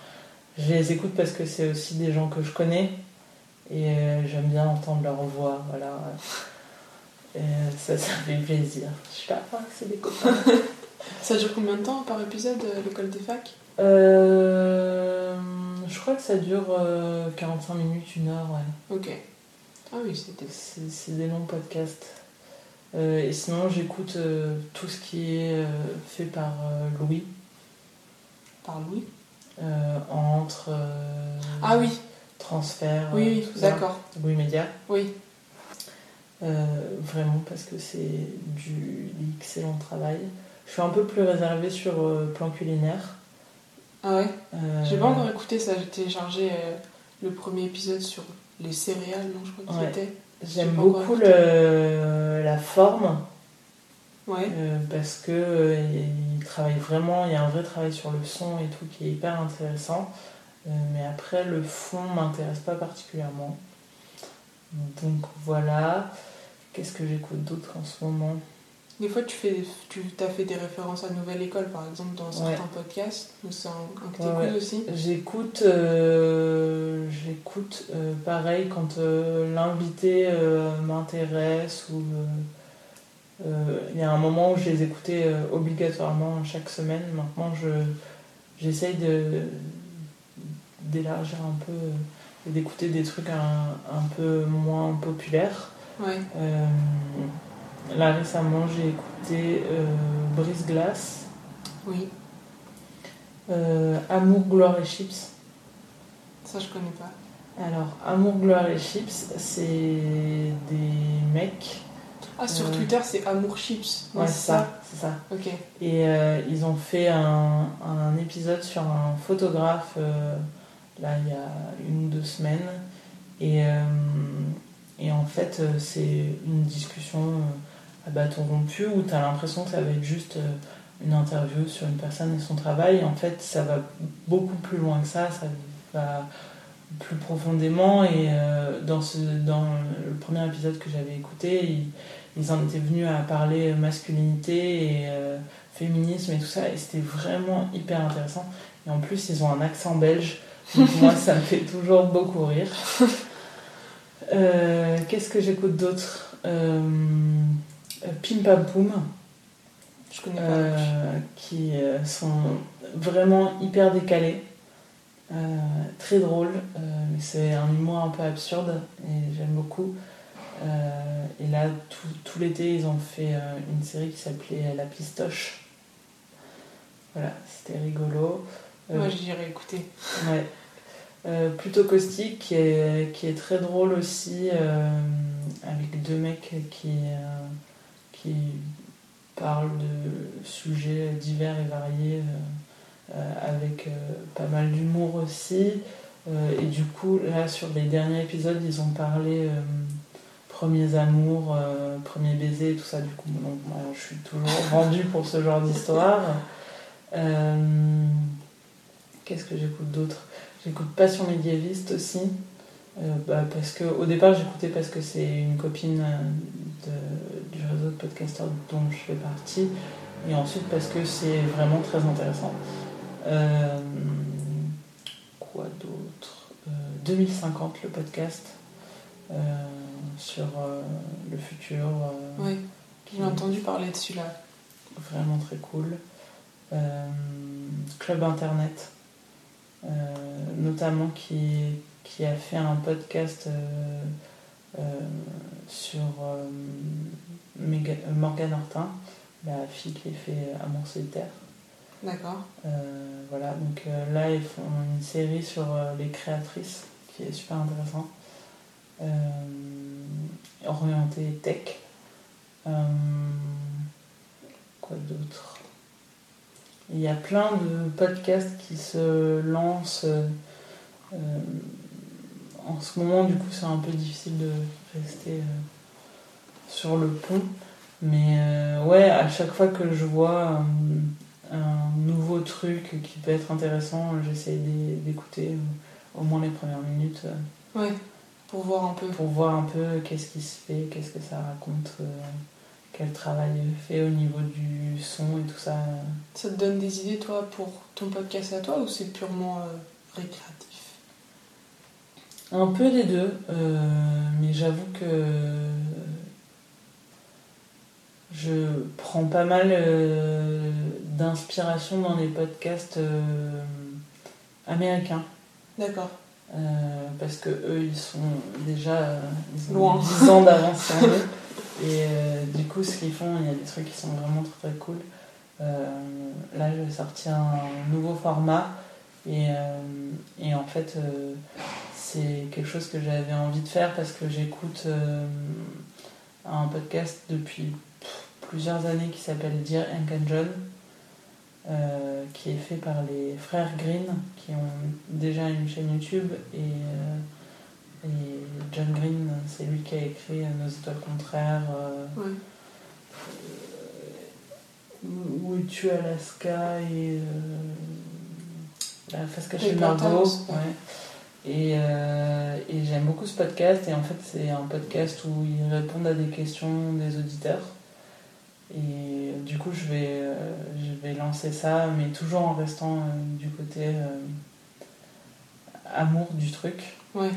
[SPEAKER 3] je les écoute parce que c'est aussi des gens que je connais et euh, j'aime bien entendre leur voix, voilà. Et ça, ça fait plaisir. Je suis pas que c'est des copains.
[SPEAKER 2] Ça dure combien de temps par épisode euh, l'école des facs
[SPEAKER 3] Euh, je crois que ça dure euh, 45 minutes, une heure, ouais.
[SPEAKER 2] Ok. Ah oui, c'était.
[SPEAKER 3] C'est c'est des longs podcasts. Euh, et sinon, j'écoute euh, tout ce qui est euh, fait par euh, Louis,
[SPEAKER 2] Par Louis?
[SPEAKER 3] Euh, entre euh,
[SPEAKER 2] Ah oui,
[SPEAKER 3] transfert,
[SPEAKER 2] oui,
[SPEAKER 3] euh,
[SPEAKER 2] oui, d'accord.
[SPEAKER 3] Louis Média.
[SPEAKER 2] Oui.
[SPEAKER 3] Euh, vraiment parce que c'est du excellent travail. Je suis un peu plus réservée sur euh, plan culinaire.
[SPEAKER 2] Ah ouais?
[SPEAKER 3] Euh,
[SPEAKER 2] J'ai pas encore écouté ça, j'ai téléchargé euh, le premier épisode sur les céréales, non, je crois qu'il
[SPEAKER 3] Ouais.
[SPEAKER 2] était.
[SPEAKER 3] J'aime beaucoup le, la forme.
[SPEAKER 2] Ouais.
[SPEAKER 3] Parce que il travaille vraiment, il y a un vrai travail sur le son et tout qui est hyper intéressant. Mais après, le fond m'intéresse pas particulièrement. Donc voilà. Qu'est-ce que j'écoute d'autre en ce moment?
[SPEAKER 2] Des fois, tu fais, tu as fait des références à Nouvelle École, par exemple, dans certains
[SPEAKER 3] Ouais.
[SPEAKER 2] podcasts. C'est un, un que
[SPEAKER 3] Ouais,
[SPEAKER 2] t'écoutes
[SPEAKER 3] ouais.
[SPEAKER 2] aussi.
[SPEAKER 3] J'écoute, euh, j'écoute euh, pareil quand euh, l'invité m'intéresse ou il y a un moment où je les écoutais obligatoirement chaque semaine. Maintenant, je j'essaye de d'élargir un peu et d'écouter des trucs un, un peu moins populaires.
[SPEAKER 2] Ouais.
[SPEAKER 3] Euh, là récemment, j'ai écouté euh, Brise Glace,
[SPEAKER 2] Oui.
[SPEAKER 3] euh, Amour, gloire et chips.
[SPEAKER 2] Ça, je connais pas.
[SPEAKER 3] Alors, Amour, gloire et chips, c'est des mecs.
[SPEAKER 2] Ah, sur
[SPEAKER 3] Euh.
[SPEAKER 2] Twitter, c'est Amour Chips.
[SPEAKER 3] Ouais, c'est ça, c'est ça.
[SPEAKER 2] Ok.
[SPEAKER 3] Et ils ont fait un, un épisode sur un photographe, là, il y a une ou deux semaines. Et, euh, et en fait, euh, c'est une discussion euh, à bâton rompu où tu as l'impression que ça va être juste une interview sur une personne et son travail. En fait, ça va beaucoup plus loin que ça, ça va plus profondément. Et dans, ce, dans le premier épisode que j'avais écouté, ils, en étaient venus à parler masculinité et féminisme et tout ça. Et c'était vraiment hyper intéressant. Et en plus, ils ont un accent belge. Moi, ça me fait toujours beaucoup rire. Euh, Qu'est-ce que j'écoute d'autre? Euh, Pim Pam Poum.
[SPEAKER 2] Je connais pas.
[SPEAKER 3] Euh, qui euh, sont vraiment hyper décalés, très drôles, mais c'est un humour un peu absurde et j'aime beaucoup. Et là, tout, tout l'été, ils ont fait une série qui s'appelait La Pistoche. Voilà, c'était rigolo. Euh,
[SPEAKER 2] Moi, j'irai écouter.
[SPEAKER 3] Ouais. Euh, plutôt caustique, qui est, qui est très drôle aussi, euh, avec deux mecs qui, euh, qui parlent de sujets divers et variés, avec pas mal d'humour aussi. Et du coup, là, sur les derniers épisodes, ils ont parlé premiers amours, premiers baisers, tout ça. Du coup, donc, moi, je suis toujours vendue pour ce genre d'histoire. Qu'est-ce que j'écoute d'autre? J'écoute Passion médiéviste aussi. euh, bah, parce que au départ j'écoutais parce que c'est une copine euh, de- du réseau de podcasteurs dont je fais partie et ensuite parce que c'est vraiment très intéressant. Euh, quoi d'autre? Euh, 2050 le podcast sur le futur. qui
[SPEAKER 2] J'ai entendu parler de celui-là.
[SPEAKER 3] vraiment très cool. Club Internet, notamment qui, qui a fait un podcast euh, euh, sur euh, euh, Morgane Hortin, la fille qui a fait Amour solitaire.
[SPEAKER 2] D'accord.
[SPEAKER 3] Euh, voilà, donc euh, là ils font une série sur euh, les créatrices qui est super intéressant. Euh, orienté tech. Euh, quoi d'autre? Il y a plein de podcasts qui se lancent. euh, en ce moment, du coup, c'est un peu difficile de rester euh, sur le pont. Mais euh, ouais, à chaque fois que je vois un nouveau truc qui peut être intéressant, j'essaie d'é- d'écouter au moins les premières minutes
[SPEAKER 2] Ouais. Pour voir un peu.
[SPEAKER 3] pour voir un peu qu'est-ce qui se fait, qu'est-ce que ça raconte, quel travail fait au niveau du son et tout ça.
[SPEAKER 2] Ça te donne des idées, toi, pour ton podcast à toi ou c'est purement euh, récréatif?
[SPEAKER 3] Un peu des deux, euh, mais j'avoue que je prends pas mal euh, d'inspiration dans les podcasts américains.
[SPEAKER 2] D'accord.
[SPEAKER 3] Parce que eux ils sont déjà ils ont
[SPEAKER 2] Loin.
[SPEAKER 3] 10 ans d'avance sur nous et euh, du coup ce qu'ils font il y a des trucs qui sont vraiment très très cool Euh, là je vais sortir un nouveau format et, euh, et en fait c'est quelque chose que j'avais envie de faire parce que j'écoute un podcast depuis plusieurs années qui s'appelle Dear Hank and John qui est fait par les frères Green, qui ont déjà une chaîne YouTube. Et John Green, c'est lui qui a écrit Nos étoiles contraires, euh,
[SPEAKER 2] Ouais.
[SPEAKER 3] euh, Où es-tu Alaska et euh, La face cachée de Margot.
[SPEAKER 2] Ouais.
[SPEAKER 3] Et, euh, et j'aime beaucoup ce podcast. Et en fait, c'est un podcast où ils répondent à des questions des auditeurs. Et du coup, je vais, euh, je vais lancer ça, mais toujours en restant euh, du côté amour du truc.
[SPEAKER 2] Ouais.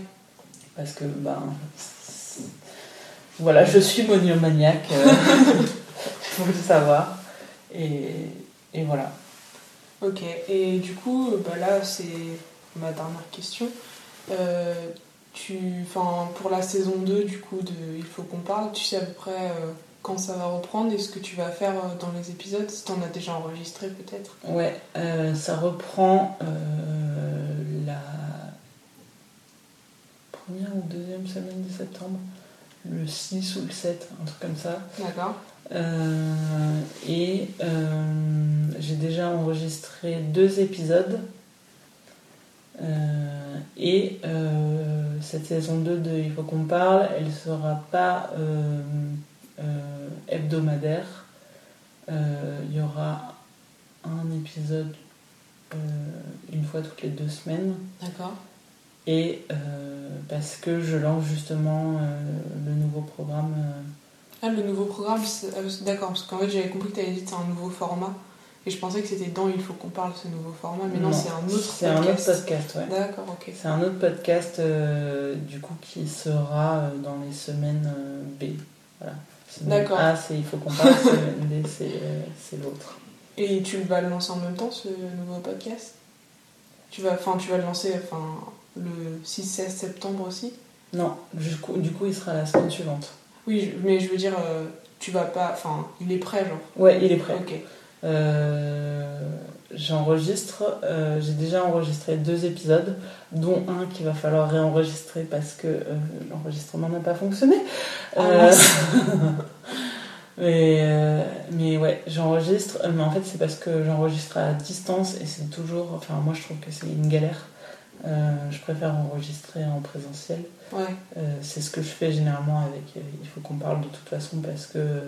[SPEAKER 3] Parce que, ben. Voilà, je suis monomaniaque, euh, faut le savoir. Et, et voilà.
[SPEAKER 2] Ok, et du coup, bah là, c'est ma dernière question. Euh, tu, pour la saison 2, du coup, de Il faut qu'on parle, tu sais à peu près euh, quand ça va reprendre et ce que tu vas faire euh, dans les épisodes, si t'en as déjà enregistré peut-être.
[SPEAKER 3] Ouais, ça reprend la première ou deuxième semaine de septembre, le 6 ou le 7, un truc comme ça.
[SPEAKER 2] D'accord.
[SPEAKER 3] Euh, et euh, j'ai déjà enregistré deux épisodes. Euh, et cette saison 2 de Il faut qu'on parle, elle sera pas hebdomadaire. Il y aura un épisode une fois toutes les deux semaines.
[SPEAKER 2] D'accord.
[SPEAKER 3] Et euh, parce que je lance justement euh, le nouveau programme. euh,
[SPEAKER 2] Ah, le nouveau programme, ah, d'accord, parce qu'en fait, j'avais compris que tu avais dit que c'est un nouveau format. Et je pensais que c'était dans Il faut qu'on parle ce nouveau format, mais non,
[SPEAKER 3] Non,
[SPEAKER 2] c'est un autre
[SPEAKER 3] C'est un autre
[SPEAKER 2] podcast.
[SPEAKER 3] podcast, ouais.
[SPEAKER 2] D'accord, ok.
[SPEAKER 3] C'est un autre podcast euh, du coup qui sera euh, dans les semaines euh, B. Voilà.
[SPEAKER 2] D'accord.
[SPEAKER 3] A, c'est il faut qu'on parle, semaine B, c'est c'est l'autre.
[SPEAKER 2] Et tu vas le lancer en même temps, ce nouveau podcast? Tu vas, tu vas le lancer enfin, le 6-16 septembre aussi?
[SPEAKER 3] Non, du coup, du coup, il sera la semaine suivante.
[SPEAKER 2] Oui, mais je veux dire, euh, tu vas pas. Enfin, il est prêt, genre?
[SPEAKER 3] Ouais, il est prêt.
[SPEAKER 2] Ok.
[SPEAKER 3] Euh, J'enregistre, euh, j'ai déjà enregistré deux épisodes, dont un qu'il va falloir réenregistrer parce que l'enregistrement n'a pas fonctionné.
[SPEAKER 2] Ah,
[SPEAKER 3] mais, euh, mais ouais, j'enregistre, mais en fait c'est parce que j'enregistre à distance et c'est toujours, enfin moi je trouve que c'est une galère. Euh, je préfère enregistrer en présentiel.
[SPEAKER 2] Ouais.
[SPEAKER 3] Euh, c'est ce que je fais généralement avec euh, Il faut qu'on parle de toute façon parce que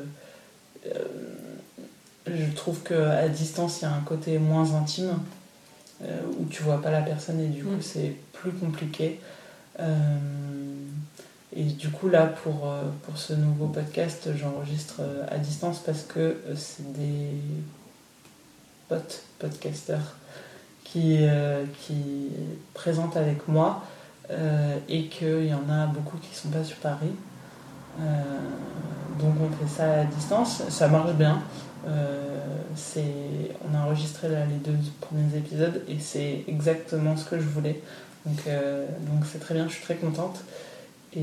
[SPEAKER 3] je trouve qu'à distance il y a un côté moins intime où tu vois pas la personne et du coup
[SPEAKER 2] Mm.
[SPEAKER 3] c'est plus compliqué. Et du coup là pour, pour ce nouveau podcast j'enregistre à distance parce que c'est des potes podcasteurs qui, euh, qui présentent avec moi euh, et qu'il y en a beaucoup qui sont pas sur Paris. Euh, donc on fait ça à distance, ça marche bien. On a enregistré là, les deux premiers épisodes et c'est exactement ce que je voulais. Donc, donc c'est très bien, je suis très contente et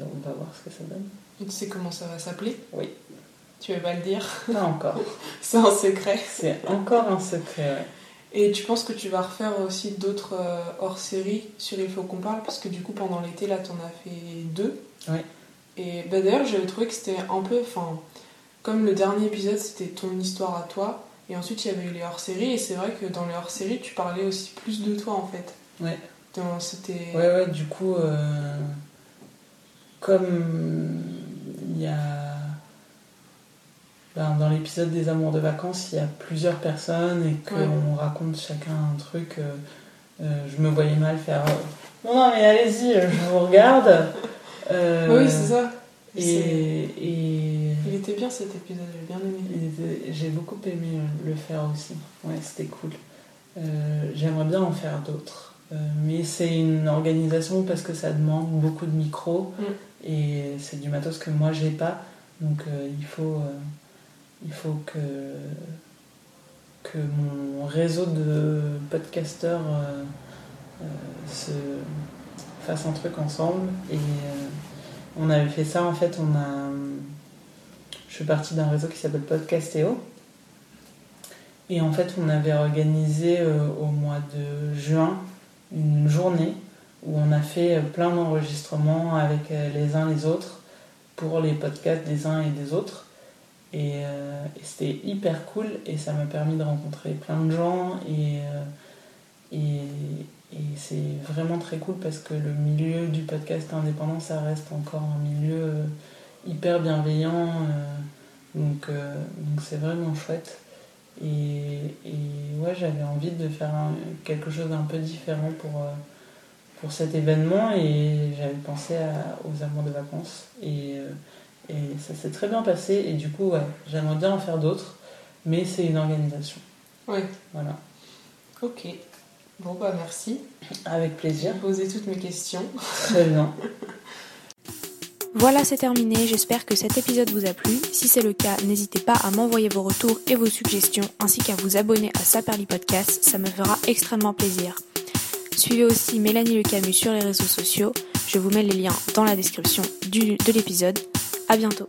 [SPEAKER 3] on va voir ce que ça donne.
[SPEAKER 2] Et tu sais comment ça va s'appeler?
[SPEAKER 3] Oui.
[SPEAKER 2] Tu veux pas le dire?
[SPEAKER 3] Pas encore,
[SPEAKER 2] C'est un secret.
[SPEAKER 3] c'est encore un secret.
[SPEAKER 2] Et tu penses que tu vas refaire aussi d'autres euh, hors-série sur Il faut qu'on parle? Parce que du coup, pendant l'été, là, t'en as fait deux.
[SPEAKER 3] Ouais.
[SPEAKER 2] Et bah, d'ailleurs, j'avais trouvé que c'était un peu. Enfin, comme le dernier épisode, c'était ton histoire à toi. Et ensuite, il y avait eu les hors-série. Et c'est vrai que dans les hors-série, tu parlais aussi plus de toi, en fait.
[SPEAKER 3] Ouais.
[SPEAKER 2] Donc, C'était.
[SPEAKER 3] Ouais, ouais, du coup, euh, comme il y a. ben, dans l'épisode des amours de vacances, il y a plusieurs personnes et qu'on
[SPEAKER 2] Ouais.
[SPEAKER 3] raconte chacun un truc, euh, euh, je me voyais mal faire. euh, non, non, mais allez-y, je vous regarde. Euh,
[SPEAKER 2] Oui, c'est ça.
[SPEAKER 3] Et,
[SPEAKER 2] Il était bien cet épisode, j'ai bien aimé.
[SPEAKER 3] j'ai beaucoup aimé le faire aussi. Ouais, c'était cool. J'aimerais bien en faire d'autres. Mais c'est une organisation parce que ça demande beaucoup de micros
[SPEAKER 2] Mm.
[SPEAKER 3] et c'est du matos que moi j'ai pas. Donc il, faut, il faut que, mon réseau de podcasteurs euh, euh, se fasse un truc ensemble. Et euh, on avait fait ça en fait. On a, je suis partie d'un réseau qui s'appelle Podcastéo. Et en fait, on avait organisé au mois de juin une journée où on a fait plein d'enregistrements avec les uns les autres pour les podcasts des uns et des autres. Et, euh, et c'était hyper cool et ça m'a permis de rencontrer plein de gens et, euh, et, c'est vraiment très cool parce que le milieu du podcast indépendant, ça reste encore un milieu euh, hyper bienveillant. donc c'est vraiment chouette. Et, ouais, j'avais envie de faire quelque chose d'un peu différent pour, cet événement et j'avais pensé aux amours de vacances. Et ça s'est très bien passé. Et du coup, ouais, j'aimerais bien en faire d'autres. Mais c'est une organisation.
[SPEAKER 4] Ouais,
[SPEAKER 3] Voilà.
[SPEAKER 4] ok. Bon, bah merci.
[SPEAKER 3] Avec
[SPEAKER 4] J'ai
[SPEAKER 3] plaisir.
[SPEAKER 4] posé toutes mes questions.
[SPEAKER 3] Très bien.
[SPEAKER 2] Voilà, c'est terminé. J'espère que cet épisode vous a plu. Si c'est le cas, n'hésitez pas à m'envoyer vos retours et vos suggestions, ainsi qu'à vous abonner à Saperly Podcast. Ça me fera extrêmement plaisir. Suivez aussi Mélanie Le Camus sur les réseaux sociaux. Je vous mets les liens dans la description du- de l'épisode. À bientôt.